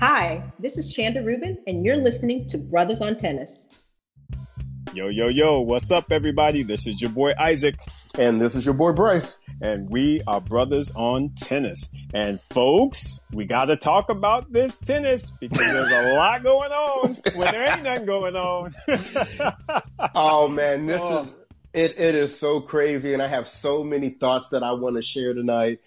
Hi, this is Chanda Rubin, and you're listening to Brothers on Tennis. Yo, yo, yo, what's up, everybody? This is your boy Isaac. And this is your boy Bryce. And we are Brothers on Tennis. And folks, we got to talk about this tennis because there's a lot going on when there ain't nothing going on. oh, man, this oh. is. It, it is so crazy, and I have so many thoughts that I want to share tonight.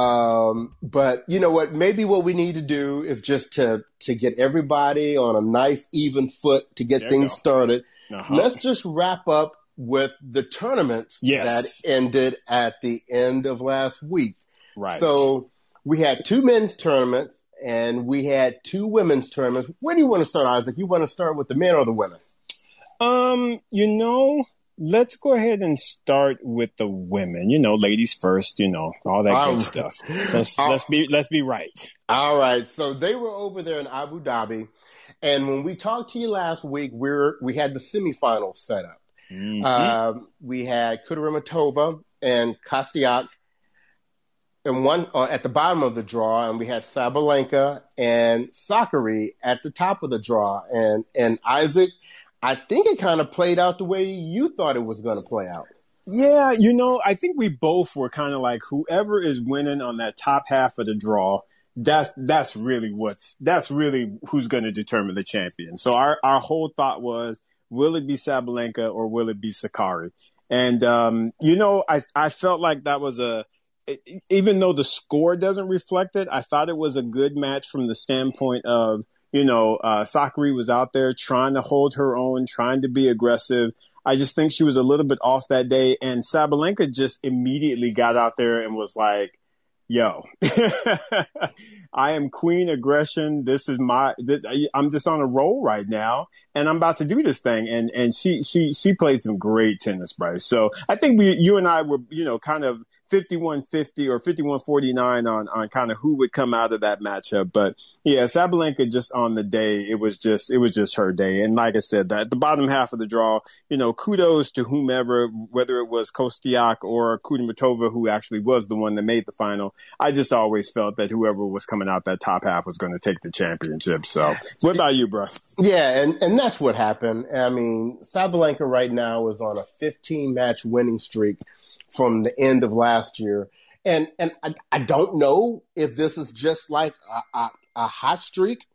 Um, but you know what? Maybe what we need to do is just to to get everybody on a nice even foot to get there things started. Uh-huh. Let's just wrap up with the tournaments yes. that ended at the end of last week. Right. So we had two men's tournaments and we had two women's tournaments. Where do you want to start, Isaac? You want to start with the men or the women? Um, you know, let's go ahead and start with the women. You know, ladies first. You know, all that good stuff. Let's let's be let's be right. All right. So they were over there in Abu Dhabi, and when we talked to you last week, we're we had the semifinals set up. Mm-hmm. Uh, we had Kudermetova and Kostyuk and one uh, at the bottom of the draw, and we had Sabalenka and Sakkari at the top of the draw. And and Isaac, I think it kind of played out the way you thought it was going to play out. Yeah, you know, I think we both were kind of like whoever is winning on that top half of the draw. That's that's really what's that's really who's going to determine the champion. So our our whole thought was, will it be Sabalenka or will it be Sakkari? And um, you know, I I felt like that was a even though the score doesn't reflect it, I thought it was a good match from the standpoint of you know, uh, Sakkari was out there trying to hold her own, trying to be aggressive. I just think she was a little bit off that day. And Sabalenka just immediately got out there and was like, yo, I am queen aggression. This is my, this, I'm just on a roll right now and I'm about to do this thing. And, and she, she, she played some great tennis, Bryce. So I think we, you and I were, you know, kind of 5150 or 5149 on, on kind of who would come out of that matchup. But yeah, Sabalenka just on the day, it was just, it was just her day. And like I said, that the bottom half of the draw, you know, kudos to whomever, whether it was Kostyuk or Kudermetova, who actually was the one that made the final. I just always felt that whoever was coming out that top half was going to take the championship. So what about you, bro? Yeah. And, and that's what happened. I mean, Sabalenka right now is on a 15 match winning streak from the end of last year. And and I, I don't know if this is just like a, a, a hot streak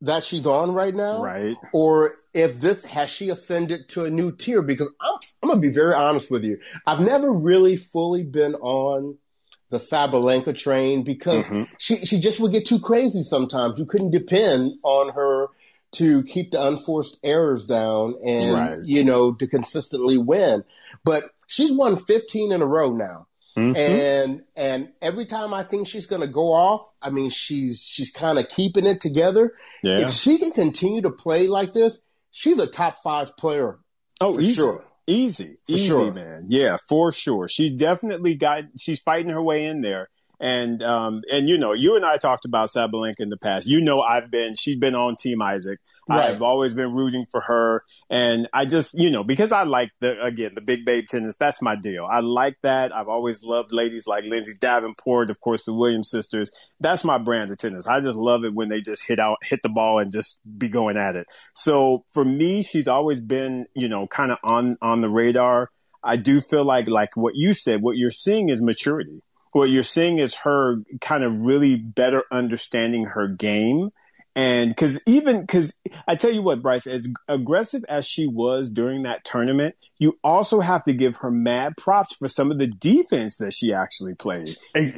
that she's on right now, right? Or if this has she ascended to a new tier? Because I'm I'm gonna be very honest with you. I've never really fully been on the Sabalenka train because mm-hmm. she she just would get too crazy sometimes. You couldn't depend on her to keep the unforced errors down and right. you know to consistently win. But she's won 15 in a row now. Mm-hmm. And and every time I think she's going to go off, I mean she's she's kind of keeping it together. Yeah. If she can continue to play like this, she's a top 5 player. Oh, easy. sure. Easy. For easy, sure. man. Yeah, for sure. She's definitely got she's fighting her way in there. And um and you know, you and I talked about Sabalenka in the past. You know I've been she's been on Team Isaac. Right. I've always been rooting for her. And I just, you know, because I like the, again, the big babe tennis, that's my deal. I like that. I've always loved ladies like Lindsay Davenport, of course, the Williams sisters. That's my brand of tennis. I just love it when they just hit out, hit the ball and just be going at it. So for me, she's always been, you know, kind of on, on the radar. I do feel like, like what you said, what you're seeing is maturity. What you're seeing is her kind of really better understanding her game and because even because I tell you what, Bryce, as aggressive as she was during that tournament, you also have to give her mad props for some of the defense that she actually played.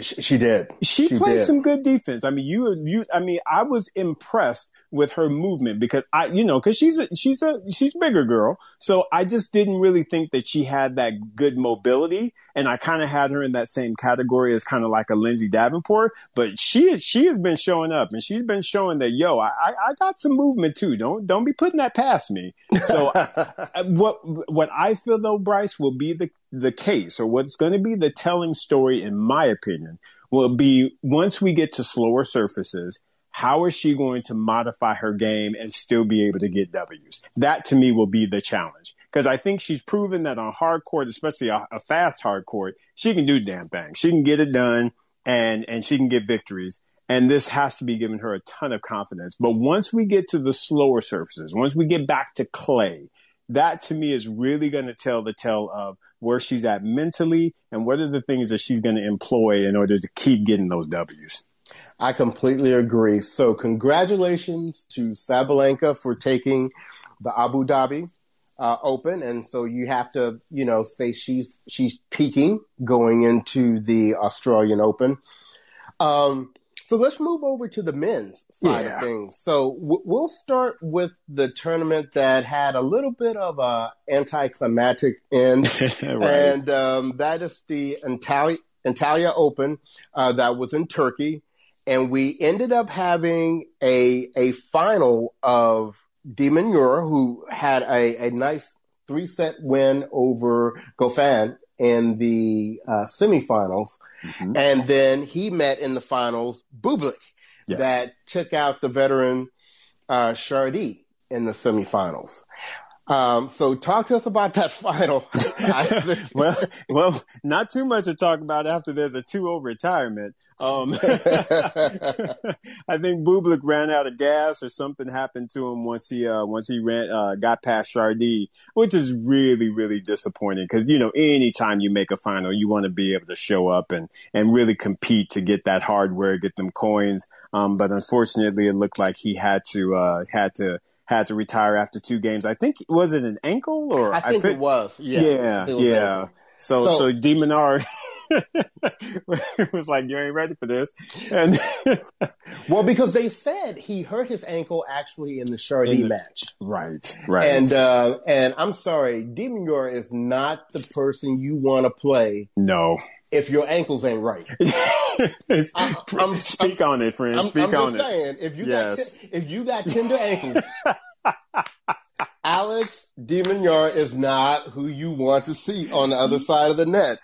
She did. She, she played did. some good defense. I mean, you, you, I mean, I was impressed with her movement because I, you know, cause she's a, she's a, she's a bigger girl. So I just didn't really think that she had that good mobility. And I kind of had her in that same category as kind of like a Lindsay Davenport, but she, is, she has been showing up and she's been showing that, yo, I, I got some movement too. Don't, don't be putting that past me. So uh, what, what I feel though, Bryce, will be the, the case or what's going to be the telling story, in my opinion, will be once we get to slower surfaces, how is she going to modify her game and still be able to get W's? That to me will be the challenge because I think she's proven that on hard court, especially a, a, fast hard court, she can do damn things. She can get it done and and she can get victories. And this has to be giving her a ton of confidence. But once we get to the slower surfaces, once we get back to clay, that to me is really going to tell the tale of where she's at mentally and what are the things that she's going to employ in order to keep getting those W's. I completely agree. So congratulations to Sabalenka for taking the Abu Dhabi uh, Open, and so you have to, you know, say she's she's peaking going into the Australian Open. Um, so let's move over to the men's side yeah. of things. So w- we'll start with the tournament that had a little bit of a anticlimactic end, right. and um, that is the Antalya, Antalya Open uh, that was in Turkey, and we ended up having a a final of De Minaur, who had a, a nice three set win over Goffin in the uh, semifinals, mm-hmm. and then he met in the finals Bublik yes. that took out the veteran uh, Chardy in the semifinals. Um, so talk to us about that final. well, well, not too much to talk about after there's a 2-0 retirement. Um, I think Bublik ran out of gas or something happened to him once he, uh, once he ran, uh, got past Chardy, which is really, really disappointing because, you know, anytime you make a final, you want to be able to show up and, and really compete to get that hardware, get them coins. Um, but unfortunately it looked like he had to, uh, had to, had to retire after two games. I think was it an ankle or I think I it was. Yeah, yeah, was yeah. So so, so De Minaur was like, "You ain't ready for this." And well, because they said he hurt his ankle actually in the Chardy match. Right, right. And uh, and I'm sorry, De Minaur is not the person you want to play. No. If your ankles ain't right, I, I'm, speak I'm, on it, friend. Speak I'm, on it. Saying, if you yes. got if you got tender ankles, Alex De Minaur is not who you want to see on the other side of the net.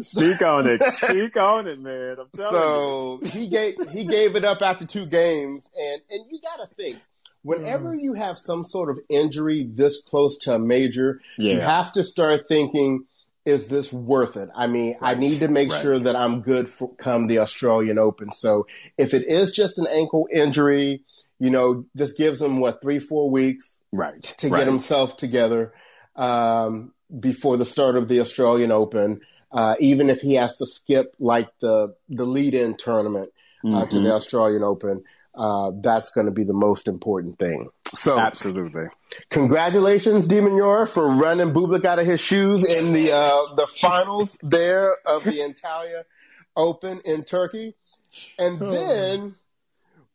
Speak on it. Speak on it, man. I'm telling so you. he gave he gave it up after two games, and and you got to think whenever mm. you have some sort of injury this close to a major, yeah. you have to start thinking is this worth it? I mean, right. I need to make right. sure that I'm good for come the Australian Open. So if it is just an ankle injury, you know, this gives him what three, four weeks, right, to right. get himself together um, before the start of the Australian Open. Uh, even if he has to skip like the the lead in tournament uh, mm-hmm. to the Australian Open, uh, that's going to be the most important thing. So absolutely, congratulations, De Minaur, for running Bublik out of his shoes in the uh, the finals there of the Antalya Open in Turkey, and oh. then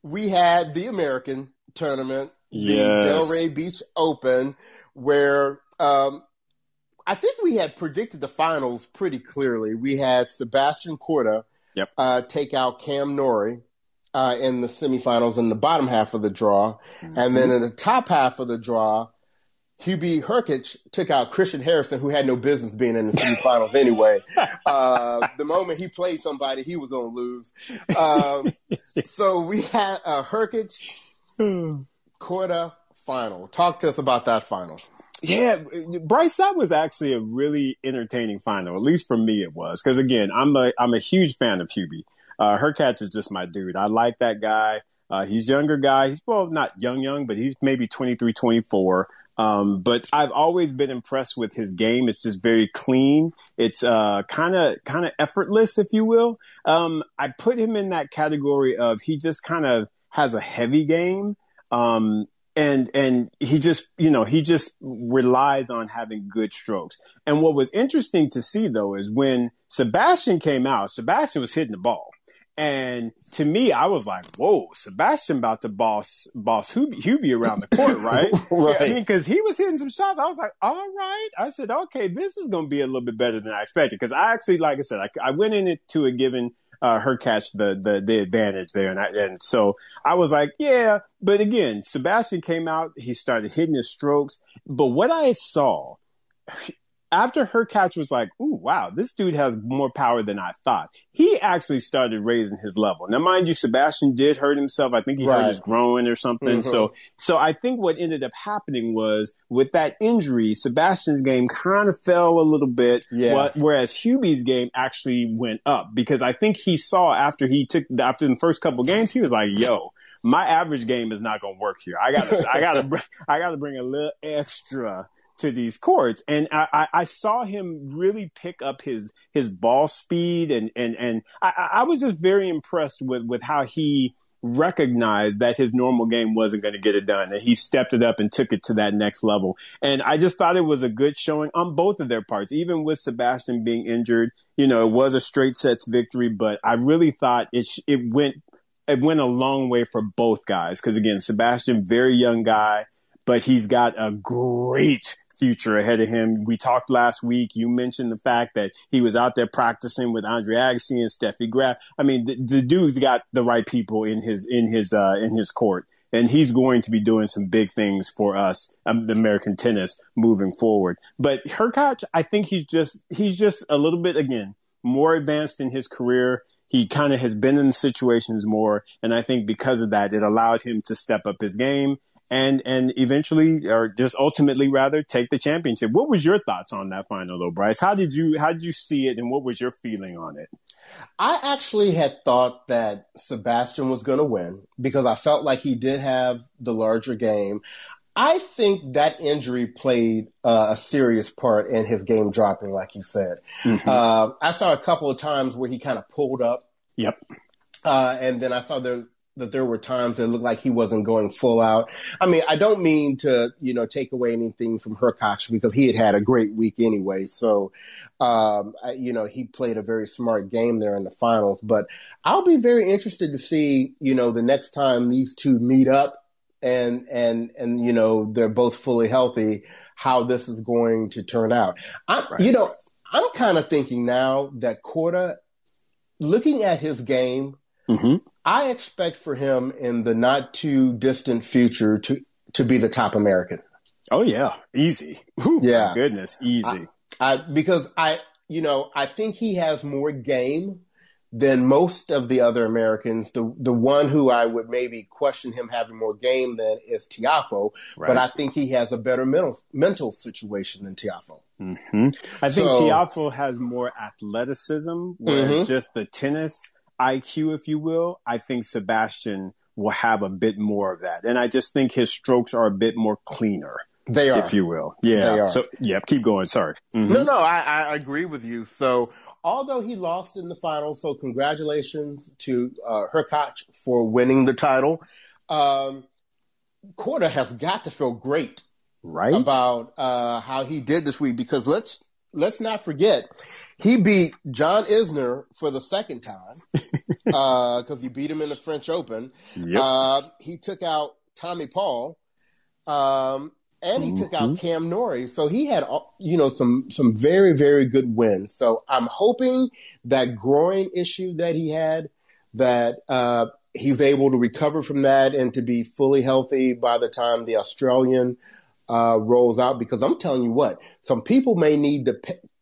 we had the American tournament, the yes. Delray Beach Open, where um, I think we had predicted the finals pretty clearly. We had Sebastian Korda yep. uh, take out Cam Norrie uh, in the semifinals in the bottom half of the draw. Mm-hmm. And then in the top half of the draw, Hubie Hurkacz took out Christian Harrison, who had no business being in the semifinals anyway. Uh, the moment he played somebody, he was going to lose. Um, so we had a Hurkacz Korda final. Talk to us about that final. Yeah, Bryce, that was actually a really entertaining final. At least for me, it was because again, I'm a I'm a huge fan of Hubie. Uh, Hurkacz is just my dude. I like that guy. Uh, he's younger guy. He's well, not young, young, but he's maybe 23, 24. Um, but I've always been impressed with his game. It's just very clean. It's kind of kind of effortless, if you will. Um, I put him in that category of he just kind of has a heavy game. Um, and and he just you know he just relies on having good strokes. And what was interesting to see though is when Sebastian came out, Sebastian was hitting the ball. And to me, I was like, whoa, Sebastian about to boss, boss Hubie, Hubie around the court, right? right. I mean, cause he was hitting some shots. I was like, all right. I said, okay, this is going to be a little bit better than I expected. Cause I actually, like I said, I, I went into it giving, uh, Hurkacz the, the, the advantage there. And I, and so I was like, yeah, but again, Sebastian came out, he started hitting his strokes. But what I saw, after Hurkacz was like, "Ooh, wow, this dude has more power than I thought," he actually started raising his level. Now, mind you, Sebastian did hurt himself. I think he right. hurt his groin or something. Mm-hmm. So, so I think what ended up happening was with that injury, Sebastian's game kind of fell a little bit. Yeah. Whereas Hubie's game actually went up because I think he saw after he took after the first couple games, he was like, "Yo." My average game is not going to work here. I got to, I got to, I got to bring a little extra to these courts. And I, I, saw him really pick up his his ball speed and and and I, I was just very impressed with with how he recognized that his normal game wasn't going to get it done and he stepped it up and took it to that next level. And I just thought it was a good showing on both of their parts, even with Sebastian being injured. You know, it was a straight sets victory, but I really thought it it went it went a long way for both guys because again, Sebastian, very young guy, but he's got a great future ahead of him. We talked last week. You mentioned the fact that he was out there practicing with Andre Agassi and Steffi Graf. I mean, the, the dude's got the right people in his in his uh, in his court, and he's going to be doing some big things for us, um, American tennis, moving forward. But Hurkacz, I think he's just he's just a little bit again more advanced in his career he kind of has been in situations more. And I think because of that, it allowed him to step up his game and and eventually or just ultimately rather take the championship. What was your thoughts on that final though, Bryce? How did you how did you see it and what was your feeling on it? I actually had thought that Sebastian was going to win because I felt like he did have the larger game. I think that injury played uh, a serious part in his game dropping, like you said. Mm-hmm. Uh, I saw a couple of times where he kind of pulled up. Yep. Uh, and then I saw the that there were times that looked like he wasn't going full out. I mean, I don't mean to, you know, take away anything from Hurkacz because he had had a great week anyway. So, um, I, you know, he played a very smart game there in the finals. But I'll be very interested to see, you know, the next time these two meet up and and and you know they're both fully healthy, how this is going to turn out. I, right. You know, I'm kind of thinking now that Korda, looking at his game. Mm-hmm I expect for him in the not too distant future to to be the top American. Oh yeah, easy. Yeah, goodness, easy. I, I, because I you know I think he has more game than most of the other Americans. The the one who I would maybe question him having more game than is Tiafoe, right. but I think he has a better mental mental situation than Tiafoe. Mm-hmm. I think so, Tiafoe has more athleticism, where mm-hmm. just the tennis IQ, if you will, I think Sebastian will have a bit more of that. And I just think his strokes are a bit more cleaner. They are. If you will. Yeah. So, yeah, keep going. Sorry. Mm-hmm. No, no, I, I agree with you. So, although he lost in the final, so congratulations to uh, Hurkacz for winning the title. Um, Korda has got to feel great, right, about uh, how he did this week because let's let's not forget he beat John Isner for the second time because uh, he beat him in the French Open. Yep. Uh, he took out Tommy Paul, um, and he mm-hmm. took out mm-hmm. Cam Norrie. So he had, you know, some some very very good wins. So I'm hoping that groin issue that he had, that uh, he's able to recover from that and to be fully healthy by the time the Australian. Uh, rolls out because I'm telling you what, some people may need to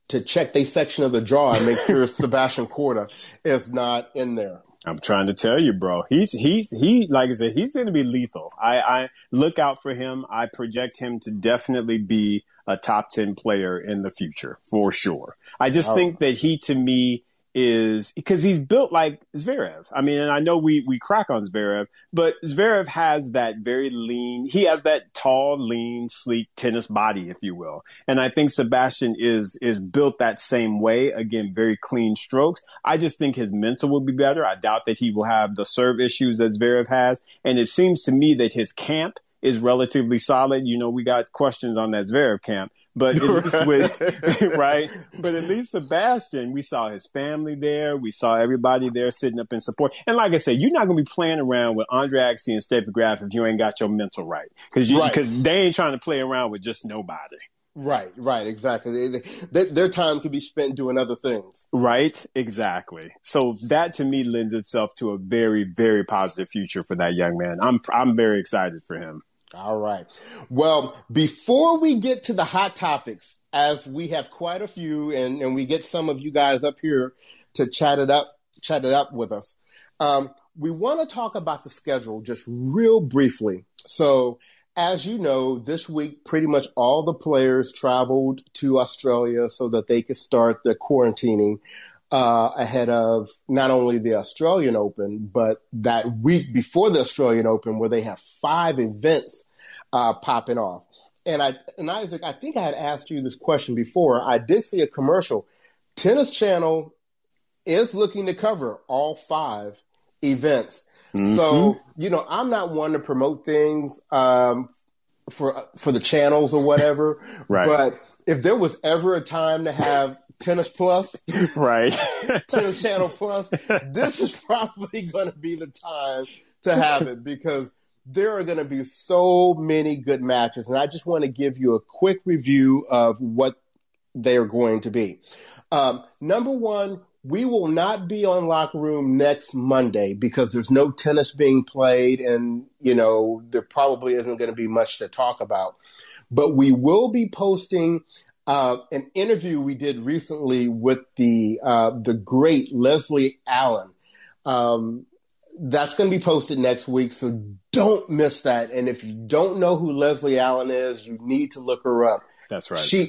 to check their section of the draw and make sure Sebastian Korda is not in there. I'm trying to tell you, bro. He's he's he like I said, he's going to be lethal. I, I look out for him. I project him to definitely be a top ten player in the future for sure. I just oh. think that he, to me, is because he's built like Zverev. I mean, and I know we, we crack on Zverev, but Zverev has that very lean, he has that tall, lean, sleek tennis body, if you will. And I think Sebastian is, is built that same way. Again, very clean strokes. I just think his mental will be better. I doubt that he will have the serve issues that Zverev has. And it seems to me that his camp is relatively solid. You know, we got questions on that Zverev camp, but at least with right. But at least Sebastian, we saw his family there. We saw everybody there sitting up in support. And like I said, you're not going to be playing around with Andre Agassi and Steffi Graf if you ain't got your mental right, because because right. they ain't trying to play around with just nobody. Right, right, exactly. They, they, their time could be spent doing other things. Right, exactly. So that to me lends itself to a very, very positive future for that young man. I'm I'm very excited for him. All right. Well, before we get to the hot topics, as we have quite a few, and, and we get some of you guys up here to chat it up, chat it up with us. Um, we want to talk about the schedule just real briefly. So, as you know, this week pretty much all the players traveled to Australia so that they could start their quarantining uh, ahead of not only the Australian Open, but that week before the Australian Open, where they have five events uh, popping off. And I and Isaac, I think I had asked you this question before. I did see a commercial. Tennis Channel is looking to cover all five events. Mm-hmm. So you know, I'm not one to promote things um, for for the channels or whatever. right. But if there was ever a time to have Tennis Plus, right, Tennis Channel Plus, this is probably going to be the time to have it because there are going to be so many good matches, and I just want to give you a quick review of what they are going to be. Um, number one, we will not be on locker room next Monday because there's no tennis being played, and you know there probably isn't going to be much to talk about. But we will be posting uh, an interview we did recently with the uh, the great Leslie Allen. Um, that's going to be posted next week, so don't miss that. And if you don't know who Leslie Allen is, you need to look her up. That's right. She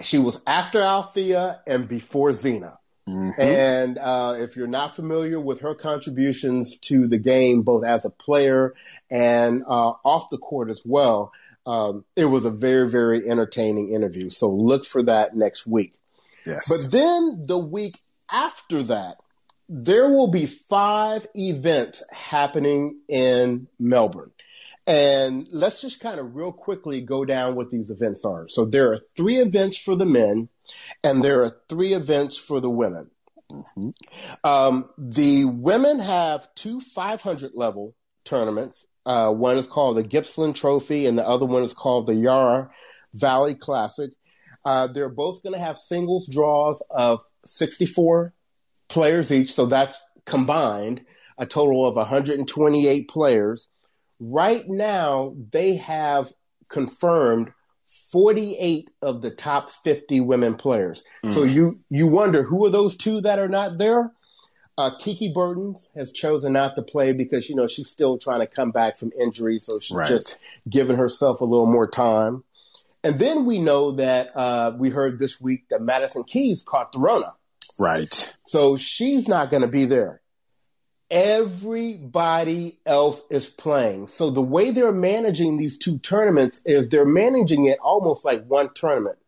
she was after Althea and before Zina. Mm-hmm. And uh, if you're not familiar with her contributions to the game, both as a player and uh, off the court as well, um, it was a very, very entertaining interview. So look for that next week. Yes. But then the week after that, there will be five events happening in Melbourne. And let's just kind of real quickly go down what these events are. So there are three events for the men, and there are three events for the women. Mm-hmm. Um, the women have two 500 level tournaments. Uh, one is called the Gippsland Trophy, and the other one is called the Yarra Valley Classic. Uh, they're both going to have singles draws of 64 players each, so that's combined a total of 128 players. Right now, they have confirmed 48 of the top 50 women players. Mm-hmm. So you you wonder who are those two that are not there? Uh, Kiki Bertens has chosen not to play because you know she's still trying to come back from injury, so she's right. just giving herself a little more time. And then we know that uh, we heard this week that Madison Keys caught the Rona. Right. So she's not going to be there. Everybody else is playing. So the way they're managing these two tournaments is they're managing it almost like one tournament.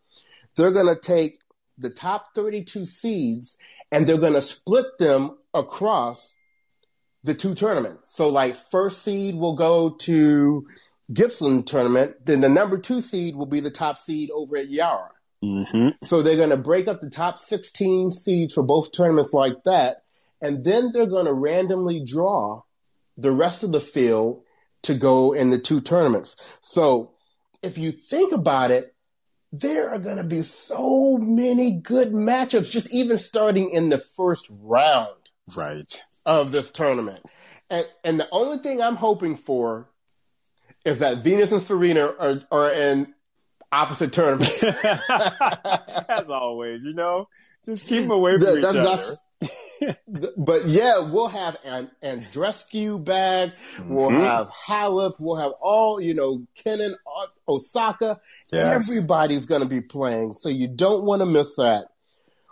They're going to take the top 32 seeds and they're going to split them across the two tournaments. So like first seed will go to Gippsland tournament, then the number two seed will be the top seed over at Yarra. Mm-hmm. So they're going to break up the top 16 seeds for both tournaments like that. And then they're going to randomly draw the rest of the field to go in the two tournaments. So if you think about it, there are going to be so many good matchups, just even starting in the first round. Right. Of this tournament. And, and the only thing I'm hoping for is that Venus and Serena are, are in opposite tournaments. As always, you know, just keep them away from that, each other. but yeah, we'll have an Andreescu back. Mm-hmm. We'll have Halep. We'll have all, you know, Kenin, Osaka. Yes. Everybody's going to be playing. So you don't want to miss that.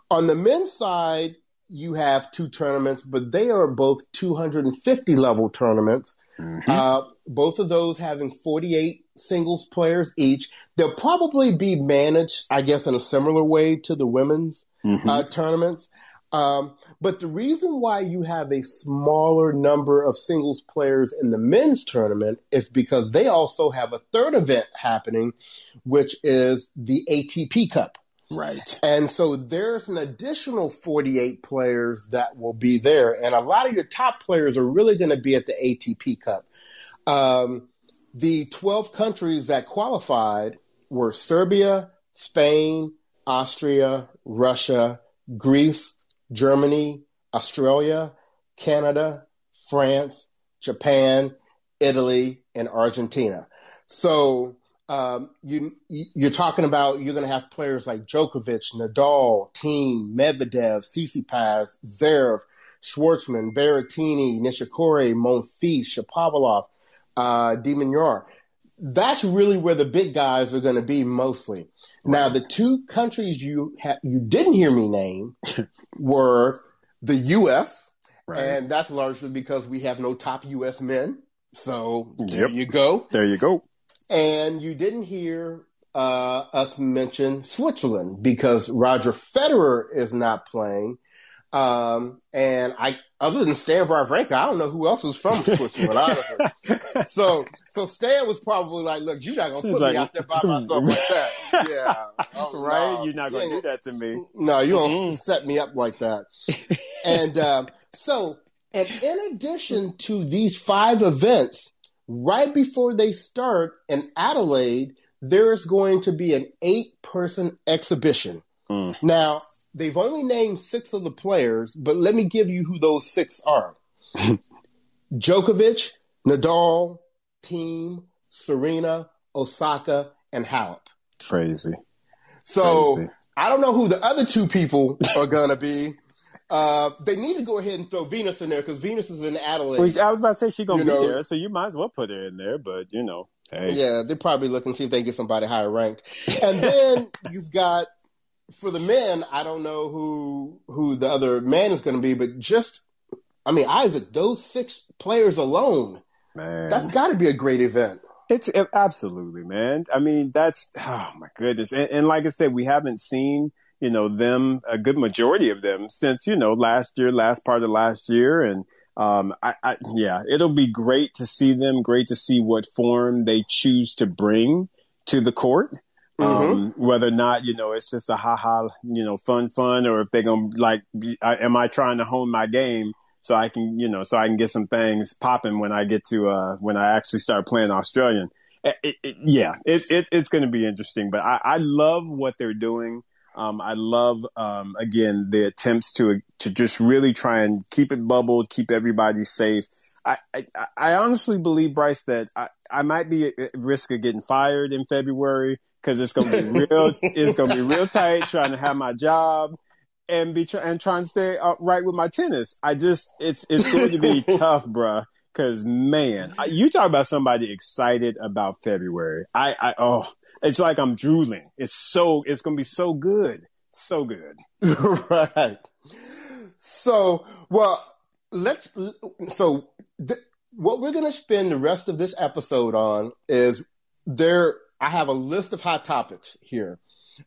On the men's side, you have two tournaments, but they are both 250 level tournaments. Mm-hmm. Uh, both of those having 48 singles players each. They'll probably be managed, I guess, in a similar way to the women's mm-hmm. uh, tournaments. Um, but the reason why you have a smaller number of singles players in the men's tournament is because they also have a third event happening, which is the ATP Cup. Right. And so there's an additional 48 players that will be there. And a lot of your top players are really going to be at the ATP Cup. Um, the 12 countries that qualified were Serbia, Spain, Austria, Russia, Greece, Germany, Australia, Canada, France, Japan, Italy, and Argentina. So um, you you're talking about you're going to have players like Djokovic, Nadal, Thiem, Medvedev, Tsitsipas, Zverev, Schwartzman, Berrettini, Nishikori, Monfils, Shapovalov, uh, De Minaur. That's really where the big guys are going to be mostly. Right. Now, the two countries you ha- you didn't hear me name were the U.S. Right. and that's largely because we have no top U.S. men. So yep. there you go. There you go. And you didn't hear uh, us mention Switzerland because Roger Federer is not playing. Um, and I, other than Stan Wawrinka, I don't know who else was from Switzerland, honestly. so, so Stan was probably like, look, you're not going to put like, me out there by myself like that. Yeah. Oh, right? No, you're not going to do that to me. No, you don't mm-hmm. set me up like that. and, um, so, and in addition to these five events, right before they start in Adelaide, there's going to be an eight person exhibition. Mm. Now, they've only named six of the players, but let me give you who those six are Djokovic, Nadal, Thiem, Serena, Osaka, and Halep. Crazy. So Crazy. I don't know who the other two people are going to be. Uh, they need to go ahead and throw Venus in there because Venus is in Adelaide. Well, I was about to say she's gonna you be know, there, so you might as well put her in there. But you know, hey. yeah, they're probably looking to see if they can get somebody higher ranked. And then you've got for the men. I don't know who who the other man is going to be, but just I mean, Isaac, those six players alone, man, that's got to be a great event. It's it, absolutely, man. I mean, that's oh my goodness, and, and like I said, we haven't seen you know, them, a good majority of them since, you know, last year, last part of last year. And, um, I, I, yeah, it'll be great to see them, great to see what form they choose to bring to the court. Mm-hmm. Um, whether or not, you know, it's just a ha ha, you know, fun, fun, or if they're to like, be, I, am I trying to hone my game so I can, you know, so I can get some things popping when I get to, uh, when I actually start playing Australian. It, it, yeah, it, it's going to be interesting, but I, I love what they're doing. Um, I love um, again the attempts to to just really try and keep it bubbled, keep everybody safe. I, I, I honestly believe Bryce that I, I might be at risk of getting fired in February because it's gonna be real. it's gonna be real tight trying to have my job and be try- and trying to stay right with my tennis. I just it's it's going to be tough, bruh. Cause man, you talk about somebody excited about February. I, I oh it's like I'm drooling. It's so it's gonna be so good, so good. right. So well, let's. So th- what we're gonna spend the rest of this episode on is there. I have a list of hot topics here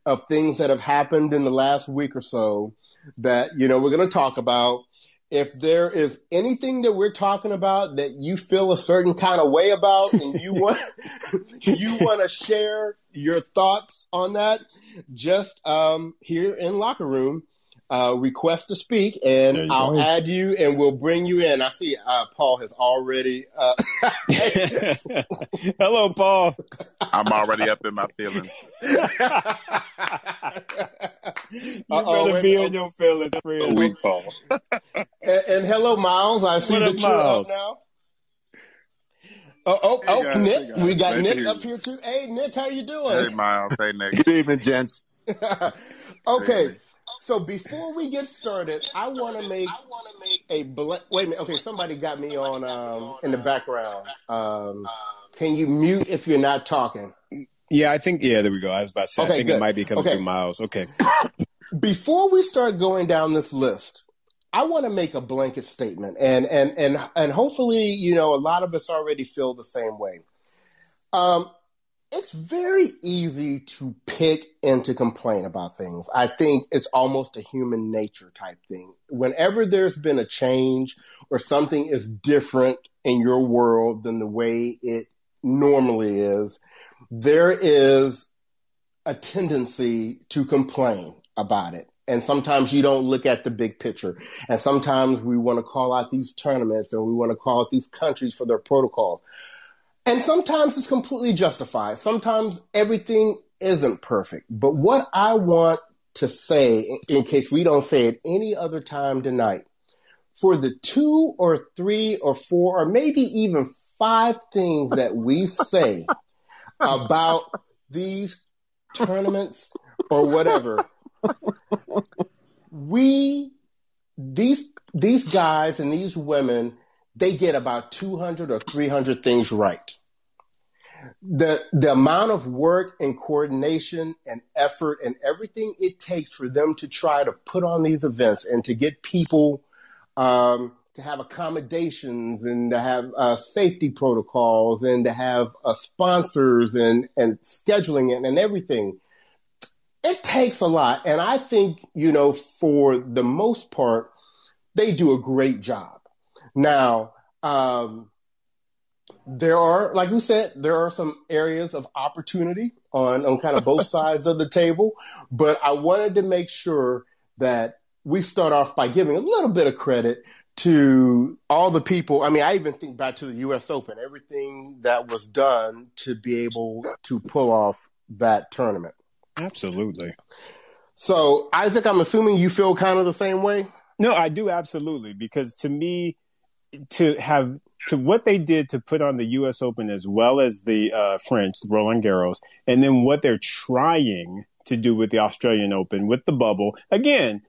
of things that have happened in the last week or so that you know we're going to talk about. If there is anything that we're talking about that you feel a certain kind of way about and you want you want to share your thoughts on that just um, here in locker room uh, request to speak and I'll go. add you and we'll bring you in. I see uh, Paul has already. Uh... Hello, Paul. I'm already up in my feelings. you Uh-oh, better be in your feelings, friend. Weak Paul. and, and, hello, Miles. I see that you're up now. Oh, oh, hey oh, guys, Nick. Hey we got Nick up here too. Hey, Nick, how you doing? Hey, Miles. Hey, Nick. Good evening, gents. okay. Hey, so before we get started, I want to make a blank. Wait a minute. Okay, somebody got me on um, in the background. Um, can you mute if you're not talking? Yeah, I think. Yeah, there we go. I was about to say. Okay, I think good. it might be coming okay. through Miles. Okay. Before we start going down this list, I want to make a blanket statement, and and and and hopefully, you know, a lot of us already feel the same way. Um, it's very easy to pick and to complain about things. I think it's almost a human nature type thing. Whenever there's been a change or something is different in your world than the way it normally is, there is a tendency to complain about it. And sometimes you don't look at the big picture. And sometimes we want to call out these tournaments and we want to call out these countries for their protocols. And sometimes it's completely justified. Sometimes everything isn't perfect. But what I want to say, in case we don't say it any other time tonight, for the two or three or four or maybe even five things that we say about these tournaments or whatever. We these these guys and these women, they get about 200 or 300 things right. The the amount of work and coordination and effort and everything it takes for them to try to put on these events and to get people um, to have accommodations and to have uh, safety protocols and to have uh, sponsors and, and scheduling it and everything. It takes a lot. And I think, you know, for the most part, they do a great job. Now, um, there are, like we said, there are some areas of opportunity on, on kind of both sides of the table, but I wanted to make sure that we start off by giving a little bit of credit to all the people. I mean, I even think back to the U.S. Open, everything that was done to be able to pull off that tournament. Absolutely. So, Isaac, I'm assuming you feel kind of the same way. No, I do absolutely because to me, to have to what they did to put on the U.S. Open as well as the uh, French, the Roland Garros, and then what they're trying to do with the Australian Open with the bubble. Again,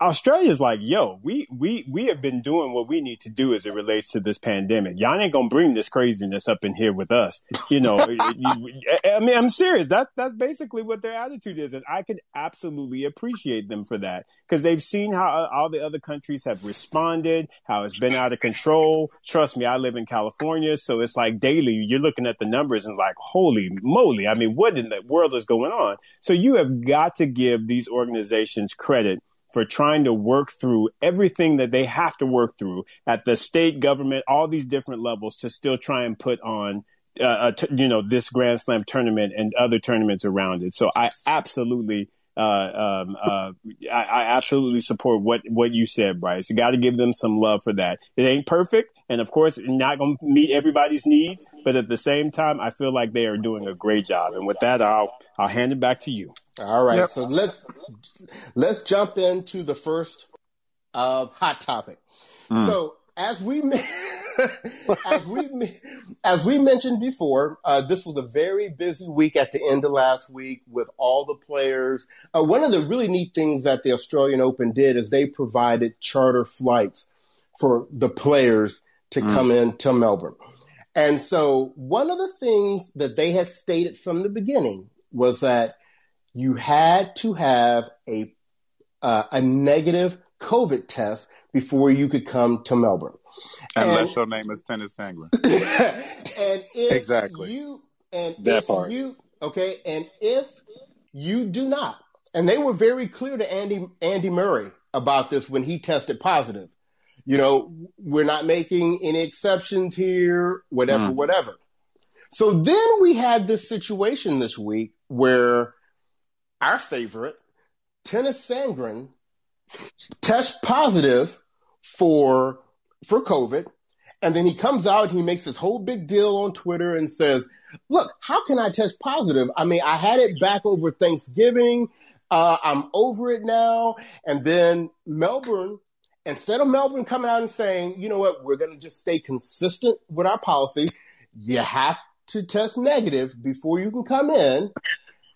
Australia's like, yo, we we we have been doing what we need to do as it relates to this pandemic. Y'all ain't gonna bring this craziness up in here with us. You know, I mean, I'm serious. That's that's basically what their attitude is, and I can absolutely appreciate them for that because they've seen how uh, all the other countries have responded, how it's been out of control. Trust me, I live in California, so it's like daily you're looking at the numbers and like, holy moly! I mean, what in the world is going on? So you have got to give these organizations credit for trying to work through everything that they have to work through at the state government, all these different levels to still try and put on, uh, you know, this Grand Slam tournament and other tournaments around it. So I absolutely uh, um, uh, I, I, absolutely support what, what you said, Bryce. You got to give them some love for that. It ain't perfect. And of course, not going to meet everybody's needs. But at the same time, I feel like they are doing a great job. And with that, I'll, I'll hand it back to you. All right. Yep. So let's, let's jump into the first, uh, hot topic. Mm. So as we, as we as we mentioned before, uh, this was a very busy week at the end of last week with all the players. Uh, one of the really neat things that the Australian Open did is they provided charter flights for the players to mm. come in to Melbourne. And so one of the things that they had stated from the beginning was that you had to have a uh, a negative COVID test before you could come to Melbourne. Unless and, your name is Tennys Sandgren. and if exactly. you and that if part. you okay, and if you do not, and they were very clear to Andy Andy Murray about this when he tested positive. You know, we're not making any exceptions here, whatever, mm. whatever. So then we had this situation this week where our favorite, Tennys Sandgren, test positive for for COVID. And then he comes out, he makes this whole big deal on Twitter and says, look, how can I test positive? I mean, I had it back over Thanksgiving. Uh, I'm over it now. And then Melbourne, instead of Melbourne coming out and saying, you know what, we're going to just stay consistent with our policy. You have to test negative before you can come in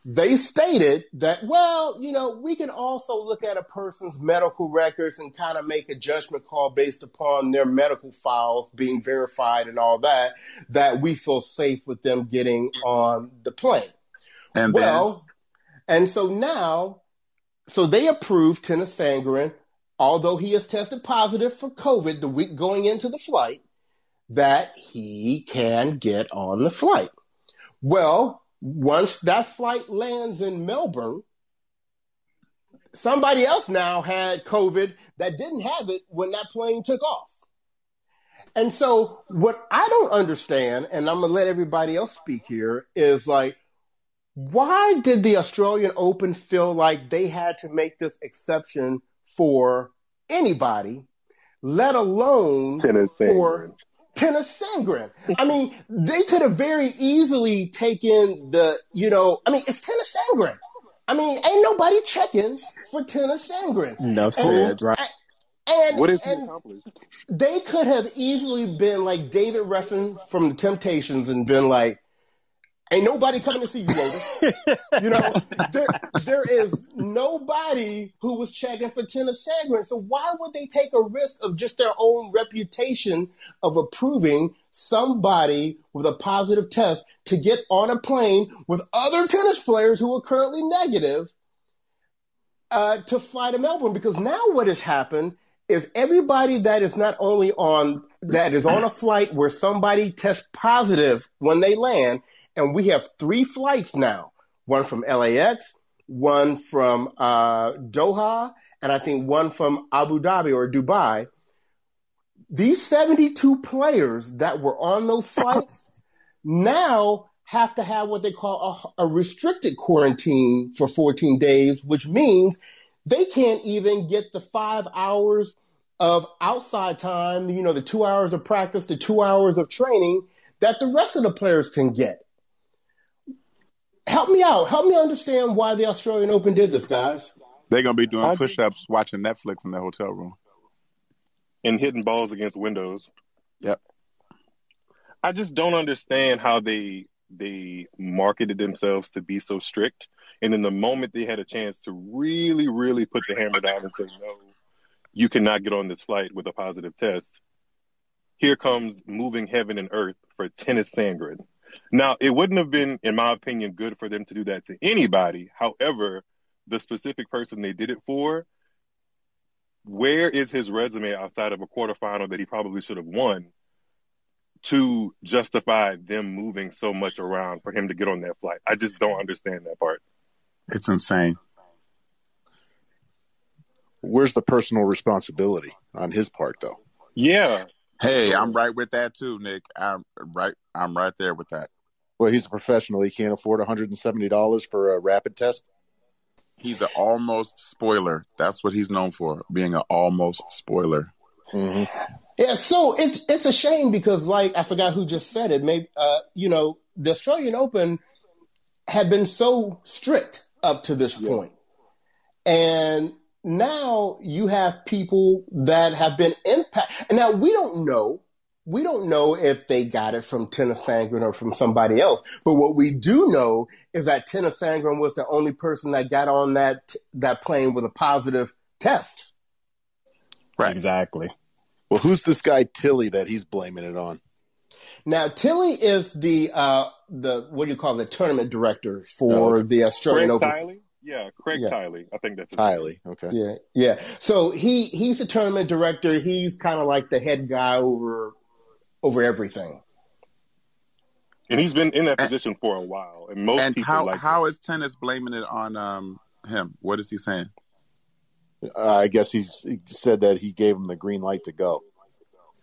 they stated that, well, you know, we can also look at a person's medical records and kind of make a judgment call based upon their medical files being verified and all that, that we feel safe with them getting on the plane. And well, then- and so now, so they approved Tennys Sandgren, although he has tested positive for COVID the week going into the flight, that he can get on the flight. Well, once that flight lands in Melbourne, somebody else now had COVID that didn't have it when that plane took off. And so, what I don't understand, and I'm going to let everybody else speak here, is like, why did the Australian Open feel like they had to make this exception for anybody, let alone for Tennys Sandgren. I mean, they could have very easily taken the, you know, I mean, it's Tennys Sandgren. I mean, ain't nobody checking for Tennys Sandgren. Enough said, right? And, what is he accomplished? They could have easily been like David Ruffin from the Temptations and been like, Ain't nobody coming to see you, Otis. you know, there, there is nobody who was checking for Tennys Sandgren. So why would they take a risk of just their own reputation of approving somebody with a positive test to get on a plane with other tennis players who are currently negative uh, to fly to Melbourne? Because now what has happened is everybody that is not only on that is on a flight where somebody tests positive when they land and we have three flights now one from LAX, one from uh, Doha, and I think one from Abu Dhabi or Dubai. These 72 players that were on those flights now have to have what they call a, a, restricted quarantine for 14 days, which means they can't even get the five hours of outside time, you know, the two hours of practice, the two hours of training that the rest of the players can get help me out. Help me understand why the Australian Open did this, guys. They're gonna be doing push-ups, watching Netflix in their hotel room, and hitting balls against windows. Yep. I just don't understand how they they marketed themselves to be so strict, and then the moment they had a chance to really, really put the hammer down and say no, you cannot get on this flight with a positive test. Here comes moving heaven and earth for Tennys Sandgren. Now, it wouldn't have been, in my opinion, good for them to do that to anybody. However, the specific person they did it for, where is his resume outside of a quarterfinal that he probably should have won to justify them moving so much around for him to get on that flight? I just don't understand that part. It's insane. Where's the personal responsibility on his part, though? Yeah, Hey, I'm right with that too, Nick. I'm right. I'm right there with that. Well, he's a professional. He can't afford 170 dollars for a rapid test. He's an almost spoiler. That's what he's known for, being an almost spoiler. Mm-hmm. Yeah, so it's it's a shame because, like, I forgot who just said it. Maybe uh, you know, the Australian Open had been so strict up to this yeah. point, and now you have people that have been impacted. Now we don't know. We don't know if they got it from Tennys Sandgren or from somebody else. But what we do know is that Tennys Sandgren was the only person that got on that that plane with a positive test. Right. Exactly. Well, who's this guy Tiley that he's blaming it on? Now Tiley is the uh, the what do you call it, the tournament director for oh. the Australian Open. Yeah, Craig yeah. Tiley. I think that's Tiley. Okay. Yeah, yeah. So he he's the tournament director. He's kind of like the head guy over over everything. And he's been in that position for a while. And most and people how like how is Tennys blaming it on um, him? What is he saying? Uh, I guess he's he said that he gave him the green light to go.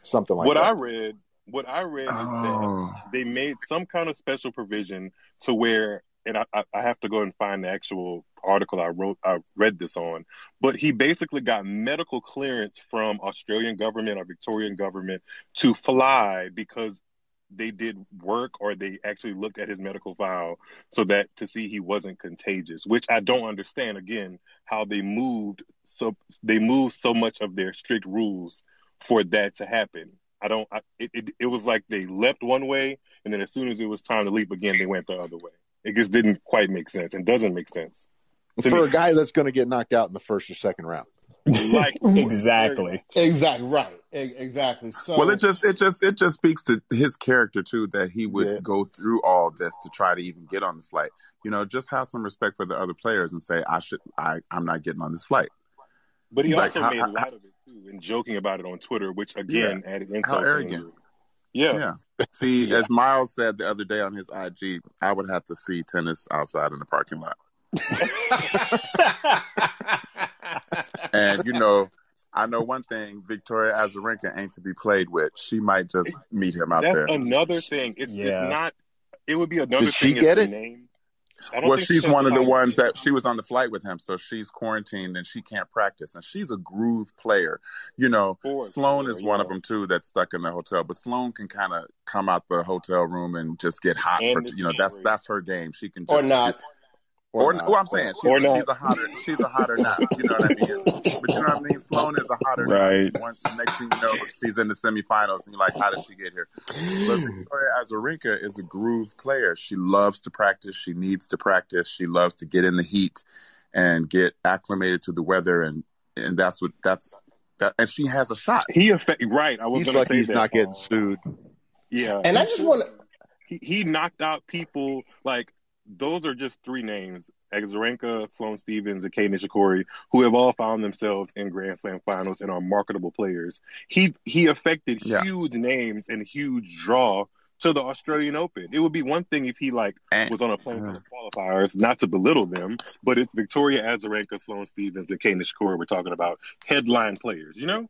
Something like what that. I read. What I read oh. is that oh. they made some kind of special provision to where and I, I have to go and find the actual article I wrote, I read this on, but he basically got medical clearance from Australian government or Victorian government to fly because they did work or they actually looked at his medical file so that to see he wasn't contagious, which I don't understand again how they moved so they moved so much of their strict rules for that to happen. I don't. I, it, it it was like they leapt one way, and then as soon as it was time to leap again, they went the other way. It just didn't quite make sense and doesn't make sense. For me. a guy that's going to get knocked out in the first or second round. Like exactly, exactly right, exactly. So well, it just it just it just speaks to his character too that he would yeah. go through all this to try to even get on the flight. You know, just have some respect for the other players and say I should I I'm not getting on this flight. But he like, also how, made how, light of it too and joking about it on Twitter, which again yeah, added insult. How arrogant. Yeah. Yeah. See, as Miles said the other day on his IG, I would have to see Tennys outside in the parking lot. And you know, I know one thing: Victoria Azarenka ain't to be played with. She might just meet him out That's there. another thing. It's, yeah. it's not. It would be another Did thing. She get it? Name well, she's one of the ones that she was on the flight with him, so she's quarantined and she can't practice. And she's a groove player. You know, Sloane is one of them too that's stuck in the hotel. But Sloane can kind of come out the hotel room and just get hot and for you know that's that's her game. She can or not. Or, or well, I'm saying she's, or she's a hotter, she's a hotter now. You know what I mean? But you know what I mean? Sloane is a hotter right. Now. Once the next thing you know, she's in the semifinals, and you're like, how did she get here? But Victoria Azarenka is a groove player. She loves to practice. She needs to practice. She loves to get in the heat and get acclimated to the weather, and and that's what that's that. And she has a shot. He affect right. I was he's lucky he's that, not getting sued. Yeah, and I just want to. He, he knocked out people like those are just three names: Azarenka, Sloane Stevens, and Kei Nishikori, who have all found themselves in Grand Slam finals and are marketable players. He he affected yeah. huge names and huge draw to the Australian Open. It would be one thing if he like and, was on a plane uh, for the qualifiers, not to belittle them, but it's Victoria Azarenka, Sloane Stevens, and Kei Nishikori we're talking about headline players, you know?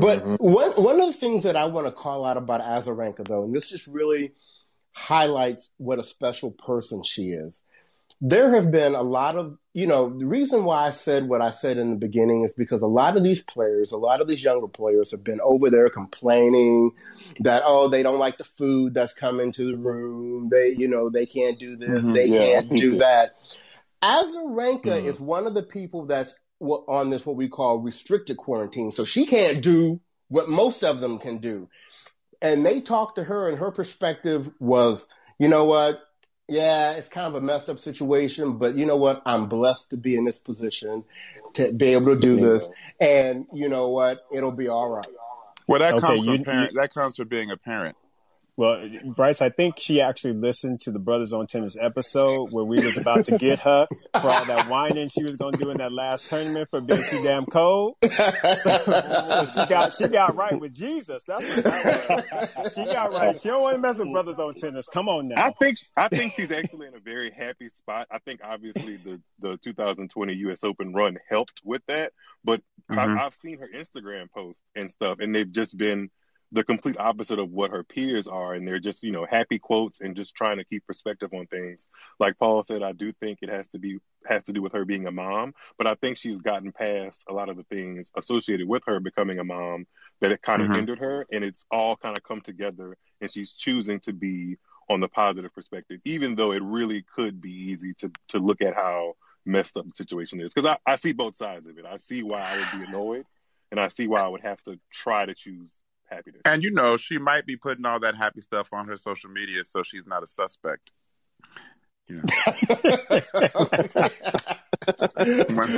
But mm-hmm. one one of the things that I want to call out about Azarenka though, and this just really highlights what a special person she is. There have been a lot of, you know, the reason why I said what I said in the beginning is because a lot of these players, a lot of these younger players have been over there complaining that, oh, they don't like the food that's coming to the room. They, you know, they can't do this. Mm-hmm, they yeah. can't do that. Azarenka mm-hmm. is one of the people that's on this, what we call restricted quarantine. So she can't do what most of them can do and they talked to her, and her perspective was, you know what? Yeah, it's kind of a messed up situation, but you know what? I'm blessed to be in this position to be able to do this, and you know what? It'll be all right. Well, that okay, comes from you, parent. You, that comes from being a parent. Well, Bryce, I think she actually listened to the Brothers on Tennis episode where we was about to get her for all that whining she was going to do in that last tournament for being too damn cold. So, so, she got she got right with Jesus. That's what that was. She got right. She don't want to mess with Brothers on Tennis. Come on now. I think I think she's actually in a very happy spot. I think obviously the the 2020 U.S. Open run helped with that, but mm-hmm. I, I've seen her Instagram posts and stuff, and they've just been the complete opposite of what her peers are and they're just you know happy quotes and just trying to keep perspective on things. Like paul said i do think it has to be has to do with her being a mom but i think she's gotten past a lot of the things associated with her becoming a mom that it kind of mm-hmm. hindered her and it's all kind of come together and she's choosing to be on the positive perspective even though it really could be easy to to look at how messed up the situation is. Because I, I see both sides of it. I see why i would be annoyed and i see why i would have to try to choose happiness. And you know, she might be putting all that happy stuff on her social media so she's not a suspect. You know. when,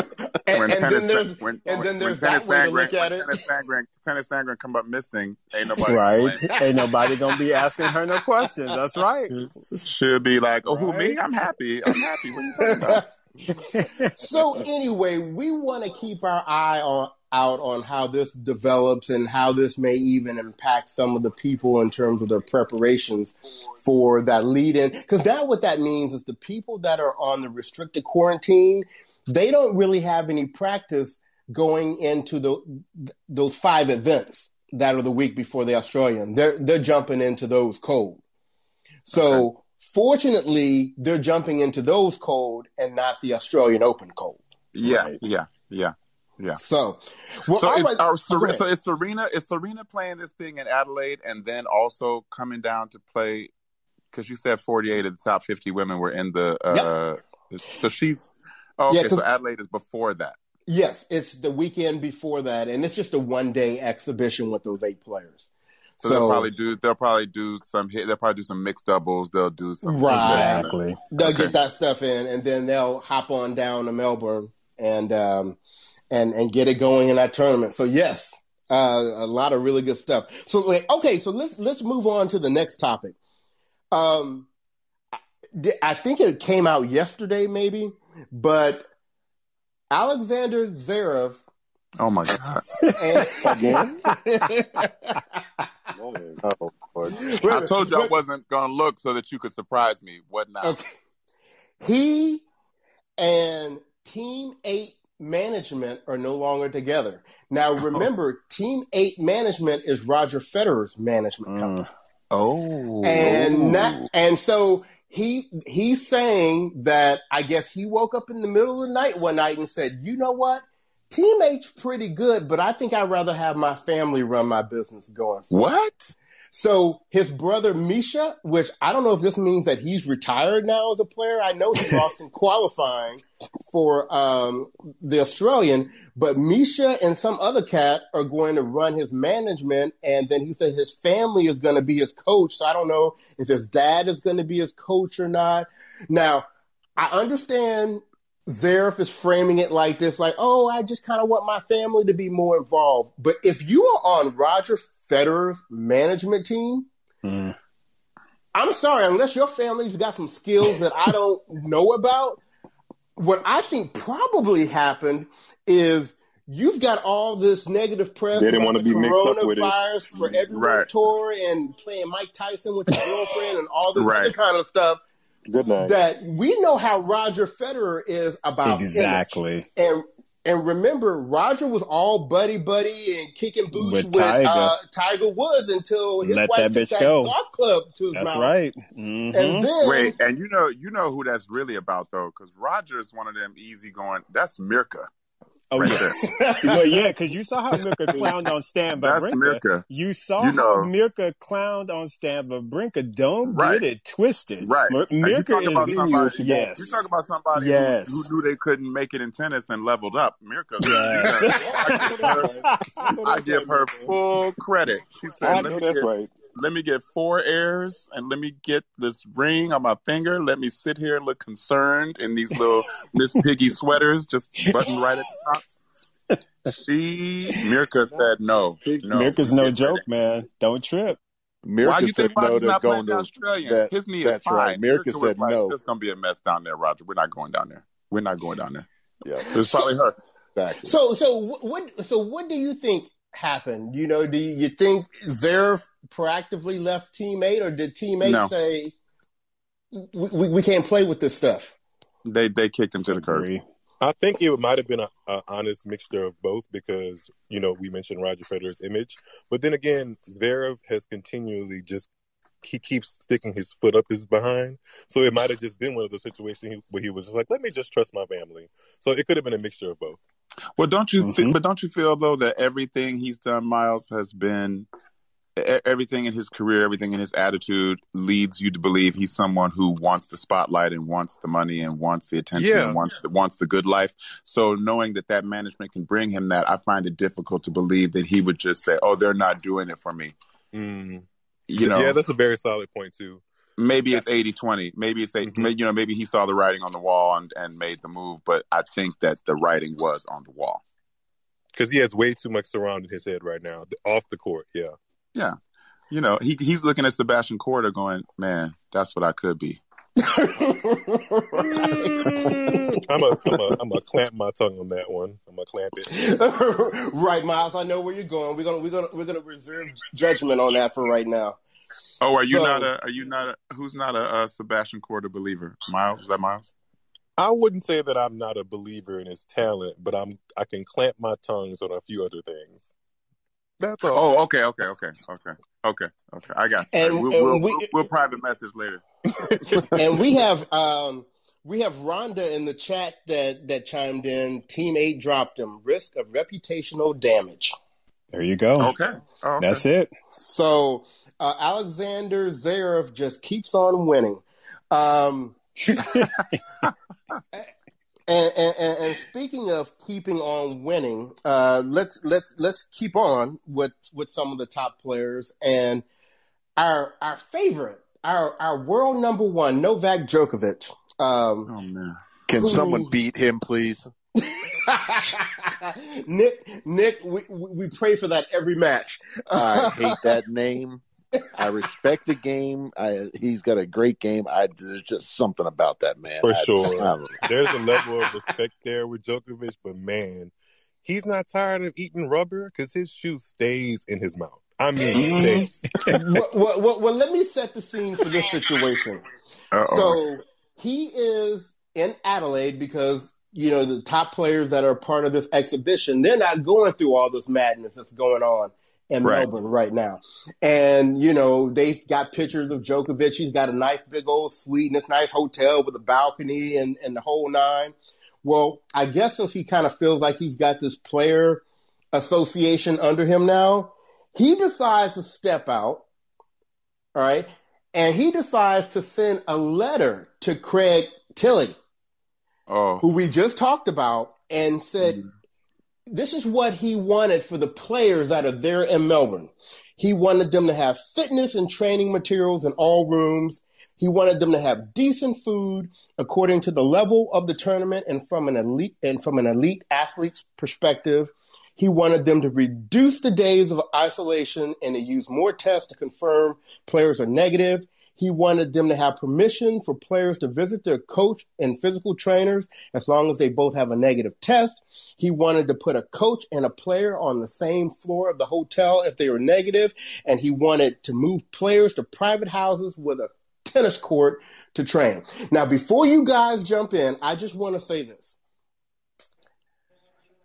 when and, tennis, then when, and then there's that way to look at it. Tennys Sandgren, Tennys Sandgren come up missing. Ain't nobody right. Ain't nobody gonna be asking her no questions. That's right. She should be like, oh, right. who me? I'm happy. I'm happy. What are you talking about? so anyway, we want to keep our eye on out on how this develops and how this may even impact some of the people in terms of their preparations for that lead in. Because now what that means is the people that are on the restricted quarantine, they don't really have any practice going into the those five events that are the week before the Australian. They're they're jumping into those cold. So okay. fortunately, they're jumping into those cold and not the Australian Open cold. Yeah, right? yeah, yeah. Yeah. So, well, so, is, like, are, oh, so is Serena is Serena playing this thing in Adelaide and then also coming down to play? Because you said forty eight of the top fifty women were in the. Uh, yep. So she's. Oh, okay, yeah, so Adelaide is before that. Yes, it's the weekend before that, and it's just a one day exhibition with those eight players. So, so, they'll probably do they'll probably do some they'll probably do some mixed doubles. They'll do some right. Exactly. They'll okay. get that stuff in, and then they'll hop on down to Melbourne and um, and and get it going in that tournament. So yes, uh, a lot of really good stuff. So okay, so let's let's move on to the next topic. Um, I think it came out yesterday, maybe, but Alexander Zverev. Oh my god! again. oh Lord! I told you I wasn't gonna look so that you could surprise me. What now? Okay. He and Team Eight management are no longer together. Now, remember, Team8 management is Roger Federer's management mm. company. Oh, and not, and so he he's saying that I guess he woke up in the middle of the night one night and said, "You know what? Team8's pretty good, but I think I'd rather have my family run my business going." What? So his brother Mischa, which I don't know if this means that he's retired now as a player. I know he lost in qualifying for um, the Australian, but Mischa and some other cat are going to run his management, and then he said his family is going to be his coach. So I don't know if his dad is going to be his coach or not. Now I understand Zverev is framing it like this, like, oh, I just kind of want my family to be more involved. But if you are on Roger Federer's management team, mm. I'm sorry, unless your family's got some skills that I don't know about, what I think probably happened is you've got all this negative press they didn't want to be mixed up with it. for every right. tour and playing Mike Tyson with his girlfriend and all this right. other kind of stuff. Good night. That we know how Roger Federer is about exactly, image. and and remember, Roger was all buddy buddy and kicking boots with, with Tiger. Uh, Tiger Woods until his Let wife that took that go. golf club to his that's mouth. right. Mm-hmm. And then wait, and you know, you know who that's really about though, because Roger is one of them easygoing. That's Mirka. Oh right yeah, well yeah, because you saw how Mirka clowned on Stan That's. Mirka. You saw You know. how Mirka clowned on Stan Wawrinka. Don't Right. get it twisted. Right. Mir- Mirka is about somebody, yes. You talk about somebody who- Yes. who, knew they couldn't make it in tennis and leveled up. Mirka. Yes. I give her, I give her full credit. She I said, know me, that's get, right. Let me get four airs and let me get this ring on my finger. Let me sit here and look concerned in these little Miss Piggy sweaters, just buttoned right at the top. She, Mirka said no. no Mirka's no joke, ready. man. Don't trip. Mirka Why you said think no Roger's to not going playing the to Australian? that- His knee that's is fine. right. Mirka was said like, no. There's gonna be a mess down there, Roger. We're not going down there. We're not going down there. yeah, It's probably her. exactly. So so what so what do you think happened? You know, do you think Zverev proactively left Team8, or did Team8 No. say we, we, we can't play with this stuff? They they kicked him to the curb. I think it might have been a, a honest mixture of both because you know we mentioned Roger Federer's image, but then again, Zverev has continually just he keeps sticking his foot up his behind, so it might have just been one of those situations where he was just like, "Let me just trust my family." So it could have been a mixture of both. Well, don't you? fe- Mhm. but don't you feel though that everything he's done, Miles, has been e- everything in his career, everything in his attitude leads you to believe he's someone who wants the spotlight and wants the money and wants the attention Yeah. and wants the, wants the good life. So knowing that that management can bring him that, I find it difficult to believe that he would just say, "Oh, they're not doing it for me." Mm. You know, yeah, that's a very solid point too. Maybe it's 80-20. Maybe it's 8 Mhm. you know, maybe he saw the writing on the wall and, and made the move, but I think that the writing was on the wall. Because he has way too much surrounding his head right now, off the court. Yeah. Yeah. You know, he he's looking at Sebastian Korda going, Man, that's what I could be. I'm a, I'm a, I'm a clamp my tongue on that one. I'm gonna clamp it. right, Miles. I know where you're going. We're gonna we're gonna we're gonna reserve judgment on that for right now. Oh, are you So- not a are you not a who's not a, uh Sebastian Korda believer? Miles? Is that Miles? I wouldn't say that I'm not a believer in his talent, but I'm I can clamp my tongues on a few other things. That's all. Oh, okay, okay, okay, okay, okay, okay. I got you. And- we'll, and we'll, we- we'll, we'll private message later. and we have um we have Rhonda in the chat that that chimed in. Team8 dropped him. Risk of reputational damage. There you go. Okay. Oh, okay. That's it. So uh, Alexander Zverev just keeps on winning. Um, and, and, and, and speaking of keeping on winning, uh, let's let's let's keep on with with some of the top players and our our favorite, our our world number one, Novak Djokovic. Um, Oh man. Can Ooh. someone beat him, please? Nick, Nick, we we pray for that every match. I hate that name. I respect the game. I, he's got a great game. I, there's just something about that man. For I- sure. I. There's a level of respect there with Djokovic, but man, he's not tired of eating rubber because his shoe stays in his mouth. I mean, mm-hmm. stays. well, well, well, well, let me set the scene for this situation. Uh-oh. So he is in Adelaide because you know the top players that are part of this exhibition. They're not going through all this madness that's going on in Right. Melbourne right now. And you know they've got pictures of Djokovic. He's got a nice big old suite in this nice hotel with a balcony and and the whole nine. Well, I guess since he kind of feels like he's got this player association under him now, he decides to step out All right. And he decides to send a letter to Craig Tiley, oh. who we just talked about, and said, mm-hmm. This is what he wanted for the players that are there in Melbourne. He wanted them to have fitness and training materials in all rooms. He wanted them to have decent food according to the level of the tournament and from an elite and from an elite athlete's perspective. He wanted them to reduce the days of isolation and to use more tests to confirm players are negative. He wanted them to have permission for players to visit their coach and physical trainers as long as they both have a negative test. He wanted to put a coach and a player on the same floor of the hotel if they were negative, and he wanted to move players to private houses with a tennis court to train. Now, before you guys jump in, I just want to say this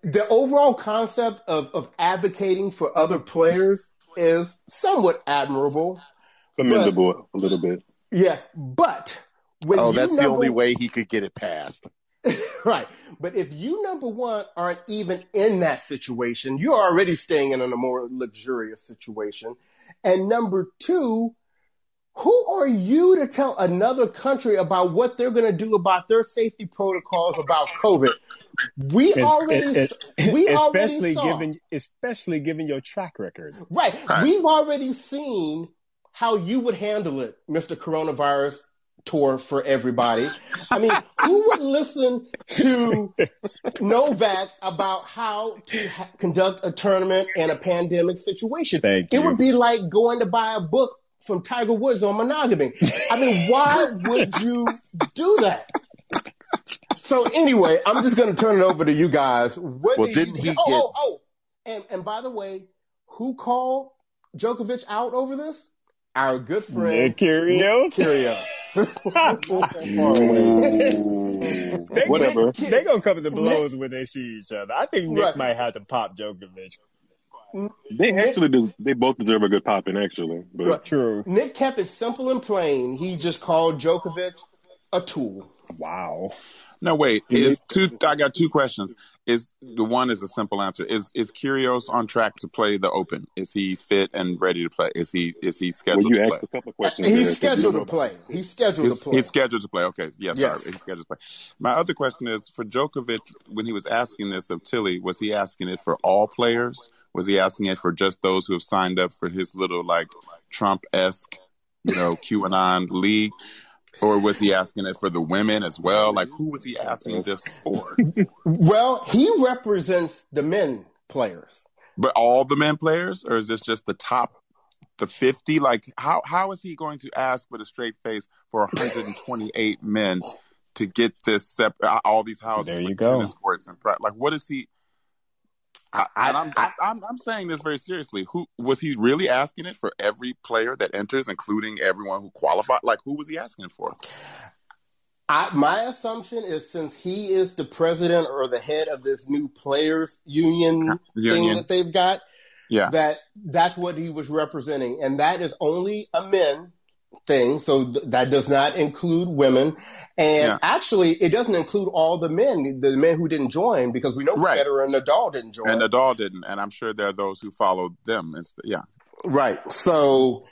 the overall concept of, of advocating for other players is somewhat admirable. Commendable but, a little bit. Yeah, but oh, that's the only way he could get it passed. right. But if you, number one, aren't even in that situation, you're already staying in a more luxurious situation. And number two, who are you to tell another country about what they're going to do about their safety protocols about COVID? We already, it, it, we especially already given, especially given your track record. Right. We've already seen how you would handle it, Mr. Coronavirus tour for everybody. I mean, who would listen to Novak about how to ha- conduct a tournament in a pandemic situation? Thank it you. would be like going to buy a book from Tiger Woods on monogamy. I mean, why would you do that? So anyway, I'm just going to turn it over to you guys. What well, didn't you, he oh, oh, get? Oh, oh, and and by the way, who called Djokovic out over this? Our good friend Nick Kyrgios. Kyrgios. they, Whatever. They, they gonna come to blows Nick, when they see each other. I think Nick right. might have to pop Djokovic. They actually do, they both deserve a good popping actually. But. Right. True. Nick kept it simple and plain. He just called Djokovic a tool. Wow. No, wait. Is two? I got two questions. Is the one is a simple answer. Is is Kyrgios on track to play the Open? Is he fit and ready to play? Is he is he scheduled? Well, you to asked play? a couple of questions. He's there, scheduled to play. He's scheduled he's, to play. He's scheduled to play. Okay, yes, yes. Sorry. he's scheduled to play. My other question is for Djokovic. When he was asking this of Tiley, was he asking it for all players? Was he asking it for just those who have signed up for his little like Trump esque, you know, QAnon league? Or was he asking it for the women as well? Like, who was he asking this for? well, he represents the men players. But all the men players? Or is this just the top, the 50? Like, how how is he going to ask with a straight face for 128 men to get this, sep- uh, all these houses there you go. tennis courts and, like, what is he, I, I'm, I, I'm, I'm saying this very seriously. Who was he really asking it for every player that enters, including everyone who qualified? Like, who was he asking it for? I, my assumption is since he is the president or the head of this new players union, Union. thing that they've got, Yeah. that that's what he was representing, and that is only a men thing. So th- that does not include women, and Yeah. actually, it doesn't include all the men, the men who didn't join, because we know Right. Federer and Nadal didn't join. And Nadal didn't, and I'm sure there are those who followed them. It's, yeah, right. So.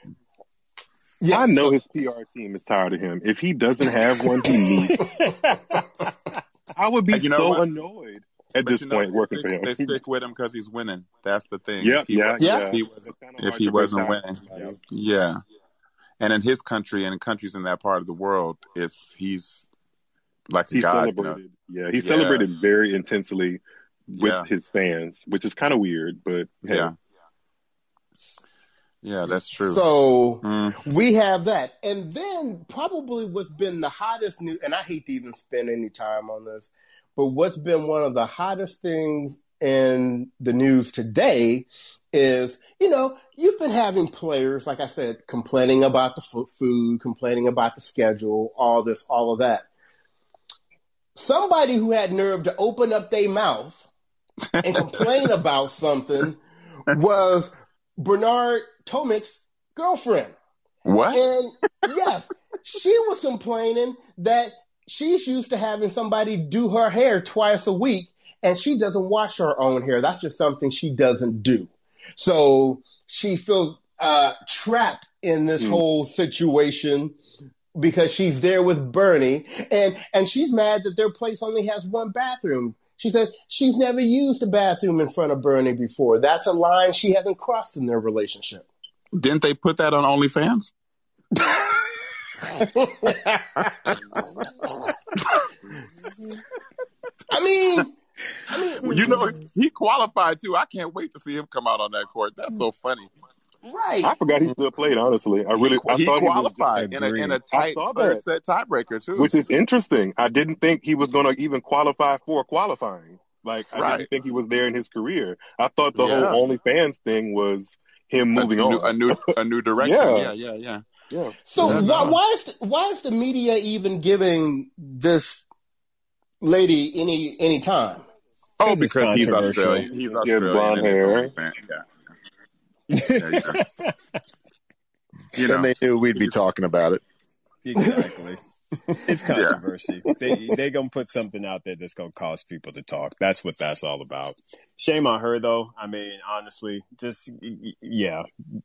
Yeah, I know his PR team is tired of him. If he doesn't have one, he needs. I would be you know so what? annoyed at But this you know, point they working stick, for him. They stick with him because he's winning. That's the thing. Yep, If he yeah, wasn't- yeah. If he wasn't, if he wasn't down. winning, yeah. And in his country and in countries in that part of the world, it's he's like a He god. you know? celebrated. Yeah, he Yeah. celebrated very intensely with Yeah. his fans, which is kind of weird, but hey. Yeah. Yeah, that's true. So Mm. we have that. And then probably what's been the hottest news, and I hate to even spend any time on this, but what's been one of the hottest things in the news today is, you know, you've been having players, like I said, complaining about the food, complaining about the schedule, all this, all of that. Somebody who had nerve to open up their mouth and complain about something was Bernard Tomic's girlfriend. what? And yes, she was complaining that she's used to having somebody do her hair twice a week and she doesn't wash her own hair. That's just something she doesn't do. So she feels uh, trapped in this mm. whole situation because she's there with Bernie and and she's mad that their place only has one bathroom. She says she's never used a bathroom in front of Bernie before. That's a line she hasn't crossed in their relationship. Didn't they put that on OnlyFans? I mean, I mean, you know, he qualified too. I can't wait to see him come out on that court. That's so funny. Right. I forgot he still played. Honestly, I really I he thought qualified he in a in a tight third set tiebreaker too, which is interesting. I didn't think he was going to even qualify for qualifying. Like I right. didn't think he was there in his career. I thought the yeah. whole OnlyFans thing was him moving a on new, a new a new direction. yeah, yeah, yeah, yeah. yeah. So yeah, why, why is the, why is the media even giving this lady any any time? Oh, because he's Australian. He's Australian. He has blonde hair. Yeah. you know, and they knew we'd be talking about it. Exactly. it's controversy. Yeah. They they're gonna put something out there that's gonna cause people to talk. That's what that's all about. Shame on her though. I mean, honestly, just yeah,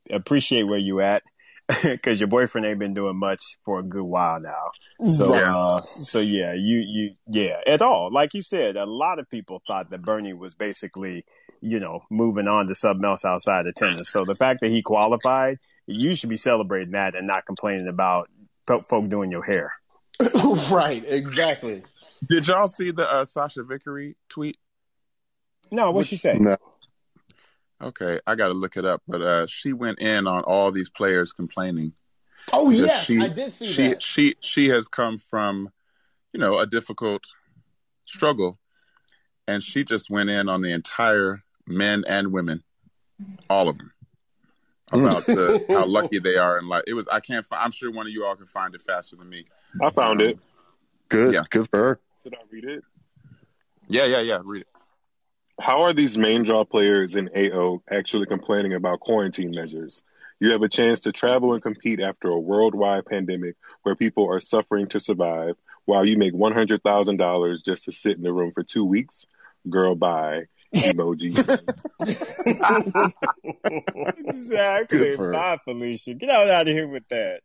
appreciate where you at because your boyfriend ain't been doing much for a good while now. So yeah. Uh, so yeah, you you yeah, at all. Like you said, a lot of people thought that Bernie was basically you know, moving on to something else outside of tennis. So the fact that he qualified, you should be celebrating that and not complaining about folk doing your hair. right, exactly. Did y'all see the uh, Sachia Vickery tweet? No, what'd she say? No. Okay, I got to look it up, but uh, she went in on all these players complaining. Oh yes, she, I did see she, that. She she has come from, you know, a difficult struggle, and she just went in on the entire men and women, all of them, about the, how lucky they are in life. It was I can't. I'm sure one of you all can find it faster than me. I found um, it. Good. Yeah. Good for her. Did I read it? Yeah, yeah, yeah. Read it. How are these main draw players in AO actually complaining about quarantine measures? You have a chance to travel and compete after a worldwide pandemic where people are suffering to survive while you make $100,000 just to sit in the room for two weeks. Girl, bye emoji. exactly. Bye, Felicia. Get out, out of here with that.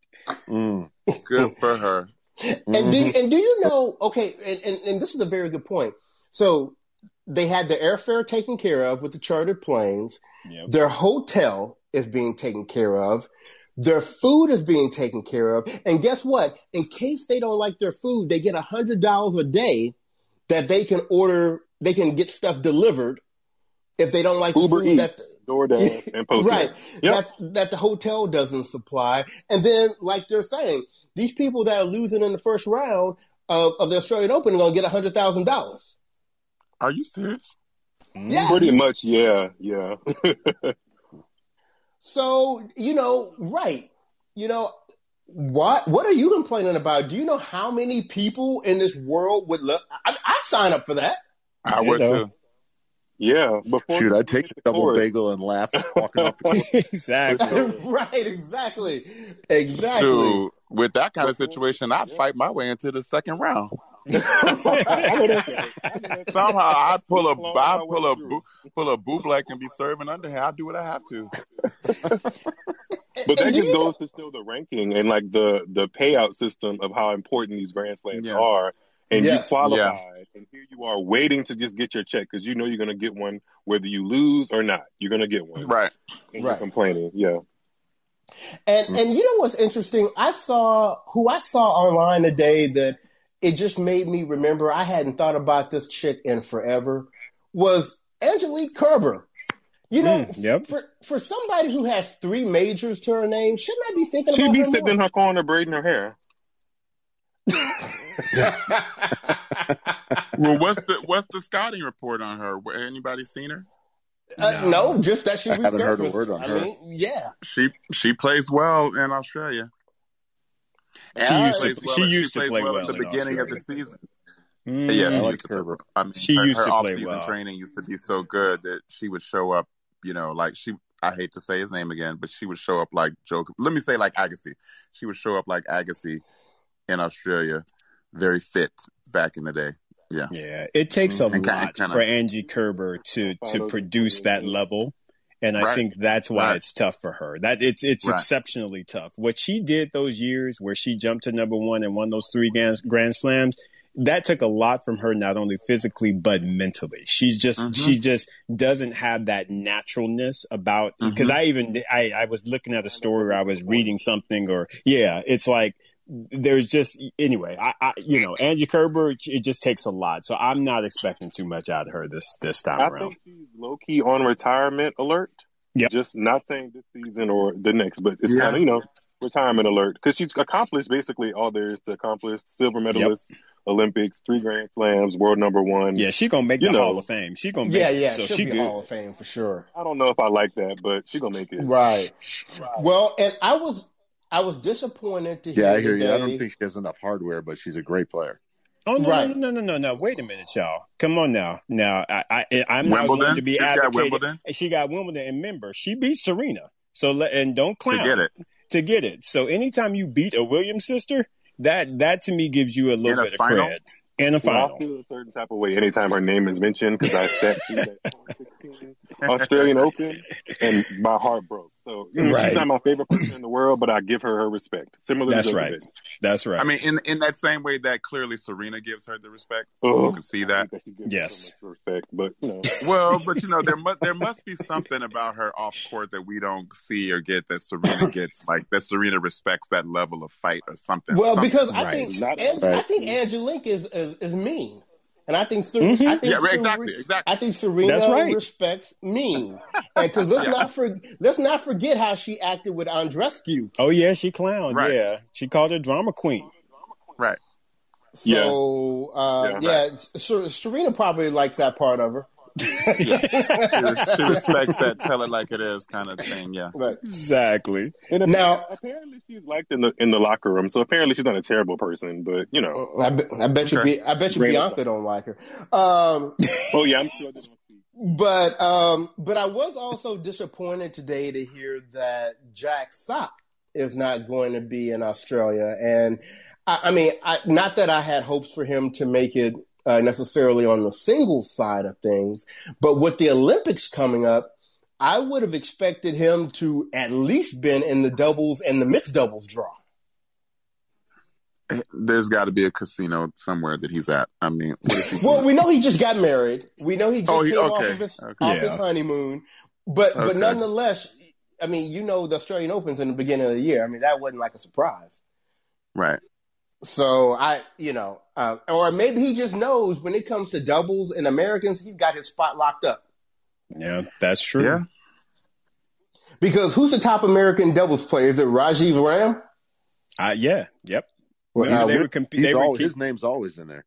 Mm. Good for her. And mm-hmm. do and do you know? Okay, and, and, and this is a very good point. So they had the airfare taken care of with the chartered planes. Yep. Their hotel is being taken care of. Their food is being taken care of. And guess what? In case they don't like their food, they get a hundred dollars a day that they can order they can get stuff delivered if they don't like Uber the food Eats, that DoorDash and Postmates. right yep. that that the hotel doesn't supply. And then, like they're saying, these people that are losing in the first round of, of the Australian Open are going to get hundred thousand dollars. Are you serious? Yeah, pretty much. Yeah, yeah. so you know, right? You know, what what are you complaining about? Do you know how many people in this world would love? I, I sign up for that. I would too. Yeah, before shoot, I'd take the double court. bagel and laugh walking off the court. exactly. right, exactly, exactly. Dude, with that kind of situation, I'd fight my way into the second round. Somehow I pull a I pull a pull a bootleg and be serving under here. I do what I have to. but that just goes to still the ranking and like the the payout system of how important these grand slams yeah. are and yes, you qualified, yeah. and here you are waiting to just get your check because you know you're going to get one whether you lose or not. You're going to get one, right? And right. complaining, yeah. And and you know what's interesting? I saw who I saw online today that it just made me remember. I hadn't thought about this chick in forever. Was Angelique Kerber? You know, mm, yep. for for somebody who has three majors to her name, shouldn't I be thinking? She'd be sitting more? in her corner braiding her hair. well, what's the what's the scouting report on her? Anybody seen her? Uh, no. no. just that she I haven't heard a word on I her. Mean, yeah, she she plays well in Australia. And she used to, well, she used to play well, at the beginning Australia. of the season. Mm, yeah, she I like used to I mean, she her, used her to off-season play well. training used to be so good that she would show up. You know, like she. I hate to say his name again, but she would show up like Joe. Let me say like Agassi. She would show up like Agassi in Australia, very fit back in the day. Yeah. Yeah. It takes a and lot kinda, for Angie Kerber to to produce that level And I right. think that's why right. it's tough for her. That it's it's right. exceptionally tough. What she did those years where she jumped to number one and won those three grand, grand slams, that took a lot from her, not only physically but mentally. She's just mm-hmm. she just doesn't have that naturalness about. Because mm-hmm. I even I, I was looking at a story or I was reading something or yeah, it's like there's just anyway. I, I, you know Angie Kerber. It just takes a lot, so I'm not expecting too much out of her this this time I around. think she's low key on retirement alert. Yeah, just not saying this season or the next, but it's yeah. kind of you know retirement alert because she's accomplished basically all there is to accomplish. Silver medalist, yep. Olympics, three Grand Slams, world number one. Yeah, she gonna make you the know, Hall of Fame. She gonna make yeah, yeah, so she'll she be good. Hall of Fame for sure. I don't know if I like that, but she gonna make it. Right. right. Well, and I was I was disappointed to hear. Yeah, I hear you. I don't think she has enough hardware, but she's a great player. Oh no, right. no, no, no, no, no! Wait a minute, y'all. Come on now. Now, I, I I'm not Wimbledon? going to be She's advocating. Got Wimbledon? She got Wimbledon, and remember, she beat Serena. So let, and don't clown to get it. To get it. So anytime you beat a Williams sister, that that to me gives you a little In bit of final? cred. And a final. I feel a certain type of way anytime her name is mentioned because I sat through that Australian Open and my heart broke. So you know, right. she's not my favorite person in the world, but I give her her respect. Similar That's right. That's right. I mean, in in that same way that clearly Serena gives her the respect. Oh, you can see that. that yes. So respect, but you know. well, but you know, there must there must be something about her off court that we don't see or get that Serena gets. like that Serena respects that level of fight or something. Well, something. because I right. think Ange, right. I think Angelique is, is is mean. And I think, Ser- mm-hmm. I think yeah, exactly, exactly. I think Serena right. respects me, because let's yeah. not for, let's not forget how she acted with Andreescu. Oh yeah, she clowned. Right. Yeah, she called her drama queen. Right. So yeah, uh, yeah, yeah Serena probably likes that part of her yeah. she, she, respects that tell it like it is kind of thing. Yeah, right. exactly. And now, apparently, she's liked in the in the locker room. So apparently, she's not a terrible person. But you know, I, be, I bet okay. you, I bet you, Bianca don't like her. Um, oh yeah, I'm sure. But um, but I was also disappointed today to hear that Jack Sock is not going to be in Australia, and I, I mean, I, not that I had hopes for him to make it uh, necessarily on the singles side of things. But with the Olympics coming up, I would have expected him to at least been in the doubles and the mixed doubles draw. There's got to be a casino somewhere that he's at. I mean, well, we know he just got married. We know he just oh, he, came okay. off of his, okay. off yeah. his honeymoon. But okay. but nonetheless, I mean, you know, the Australian Opens in the beginning of the year. I mean, that wasn't like a surprise. Right. So I, you know, uh, or maybe he just knows when it comes to doubles and Americans, he's got his spot locked up. Yeah, that's true. Yeah. Because who's the top American doubles player? Is it Rajeev Ram? Uh, yeah. Yep. Well, uh, they were comp- they were his name's always in there.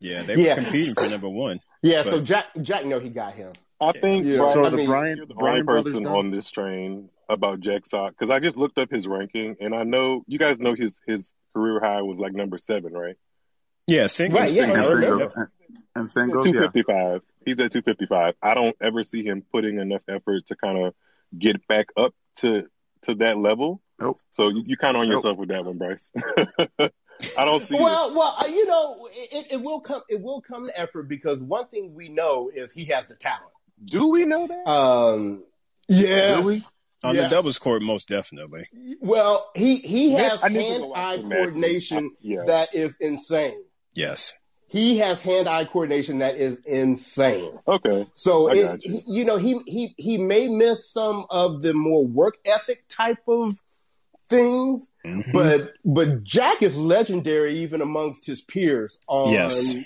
Yeah, they yeah. were competing for number one. Yeah, but... so Jack, Jack, know he got him. I think yeah. Brian, so I the mean, Brian, the Brian person on this train about Jack Sock because I just looked up his ranking and I know you guys know his his career high was like number seven, right? Yeah, singles. Right, yeah, and singles. And singles, two fifty five. Yeah. He's at two fifty five. I don't ever see him putting enough effort to kind of get back up to to that level. Nope. So you, you kind of on nope. yourself with that one, Bryce. I don't see. Well, it. well, uh, you know, it, it will come. It will come to effort because one thing we know is he has the talent. Do we know that? Um, yeah. On yes. the doubles court, most definitely. Well, he he has hand-eye coordination yeah. that is insane. Yes. He has hand-eye coordination that is insane. Okay. So it, you. you know he he he may miss some of the more work ethic type of things, mm-hmm. but but Jack is legendary even amongst his peers. On, yes.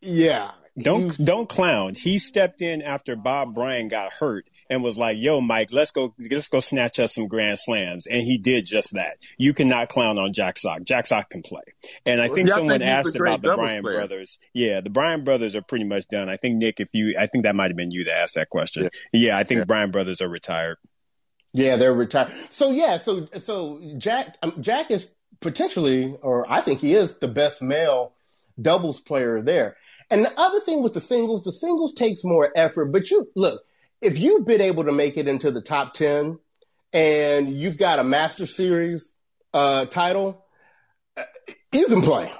Yeah. Don't don't clown. He stepped in after Bob Bryan got hurt and was like, "Yo, Mike, let's go, let's go snatch us some grand slams." And he did just that. You cannot clown on Jack Sock. Jack Sock can play. And I think someone asked about the Bryan player. brothers. Yeah, the Bryan brothers are pretty much done. I think Nick, if you, I think that might have been you that asked that question. Yeah, yeah I think yeah. Bryan brothers are retired. Yeah, they're retired. So yeah, so so Jack um, Jack is potentially, or I think he is the best male doubles player there. And the other thing with the singles, the singles takes more effort. But you look, if you've been able to make it into the top 10 and you've got a master series uh, title, uh, you can play.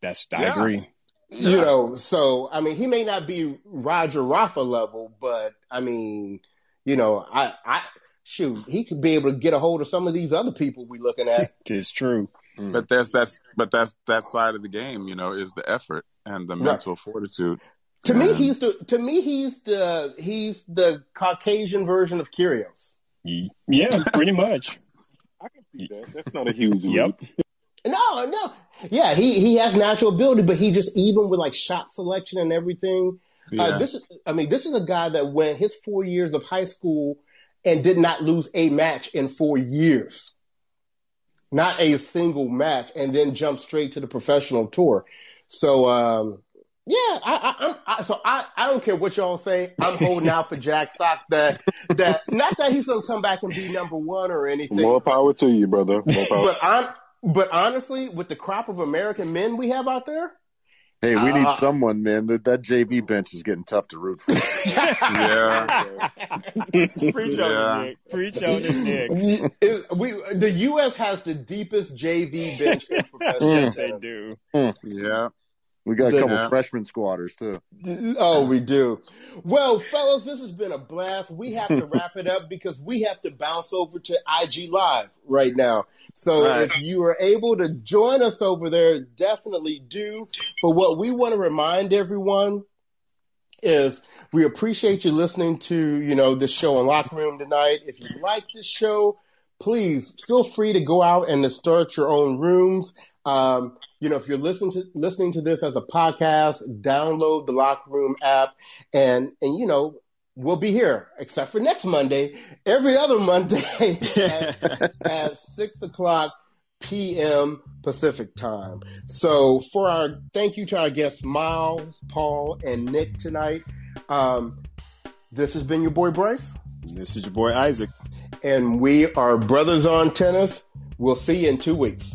That's, I yeah. agree. You know, so, I mean, he may not be Roger Rafa level, but I mean, you know, I, I shoot, he could be able to get a hold of some of these other people we looking at. it's true. Mm. But that's that's but that's that side of the game, you know, is the effort and the mental right. fortitude. To and... me, he's the to me he's the he's the Caucasian version of Kyrgios. Yeah, pretty much. I can see that. That's not a huge yep. No, no. Yeah, he he has natural ability, but he just even with like shot selection and everything. Uh, yeah. Uh, this is, I mean, this is a guy that went his four years of high school and did not lose a match in four years not a single match, and then jump straight to the professional tour. So, um, yeah, I, I, I, so I, I don't care what y'all say. I'm holding out for Jack Sock that that not that he's gonna come back and be number one or anything. More power to you, brother. but on, but honestly, with the crop of American men we have out there, Hey, we need uh, someone, man. That that JV bench is getting tough to root for. yeah. Preach yeah. on it, Nick. Preach on it, Nick. we the U.S. has the deepest JV bench in professional. yes, they do. Yeah. We got a couple yeah. freshman squatters too. Oh, we do. Well, fellas, this has been a blast. We have to wrap it up because we have to bounce over to IG Live right now. So right. if you are able to join us over there, definitely do. But what we want to remind everyone is we appreciate you listening to, you know, this show in Locker Room tonight. If you like this show, please feel free to go out and to start your own rooms. Um, you know, if you're listening to listening to this as a podcast, download the Locker Room app, and and you know, we'll be here except for next Monday, every other Monday at, at six o'clock p.m. Pacific time. So for our thank you to our guests Miles, Paul, and Nick tonight. Um, this has been your boy Bryce. This is your boy Isaac. And we are brothers on tennis. We'll see you in two weeks.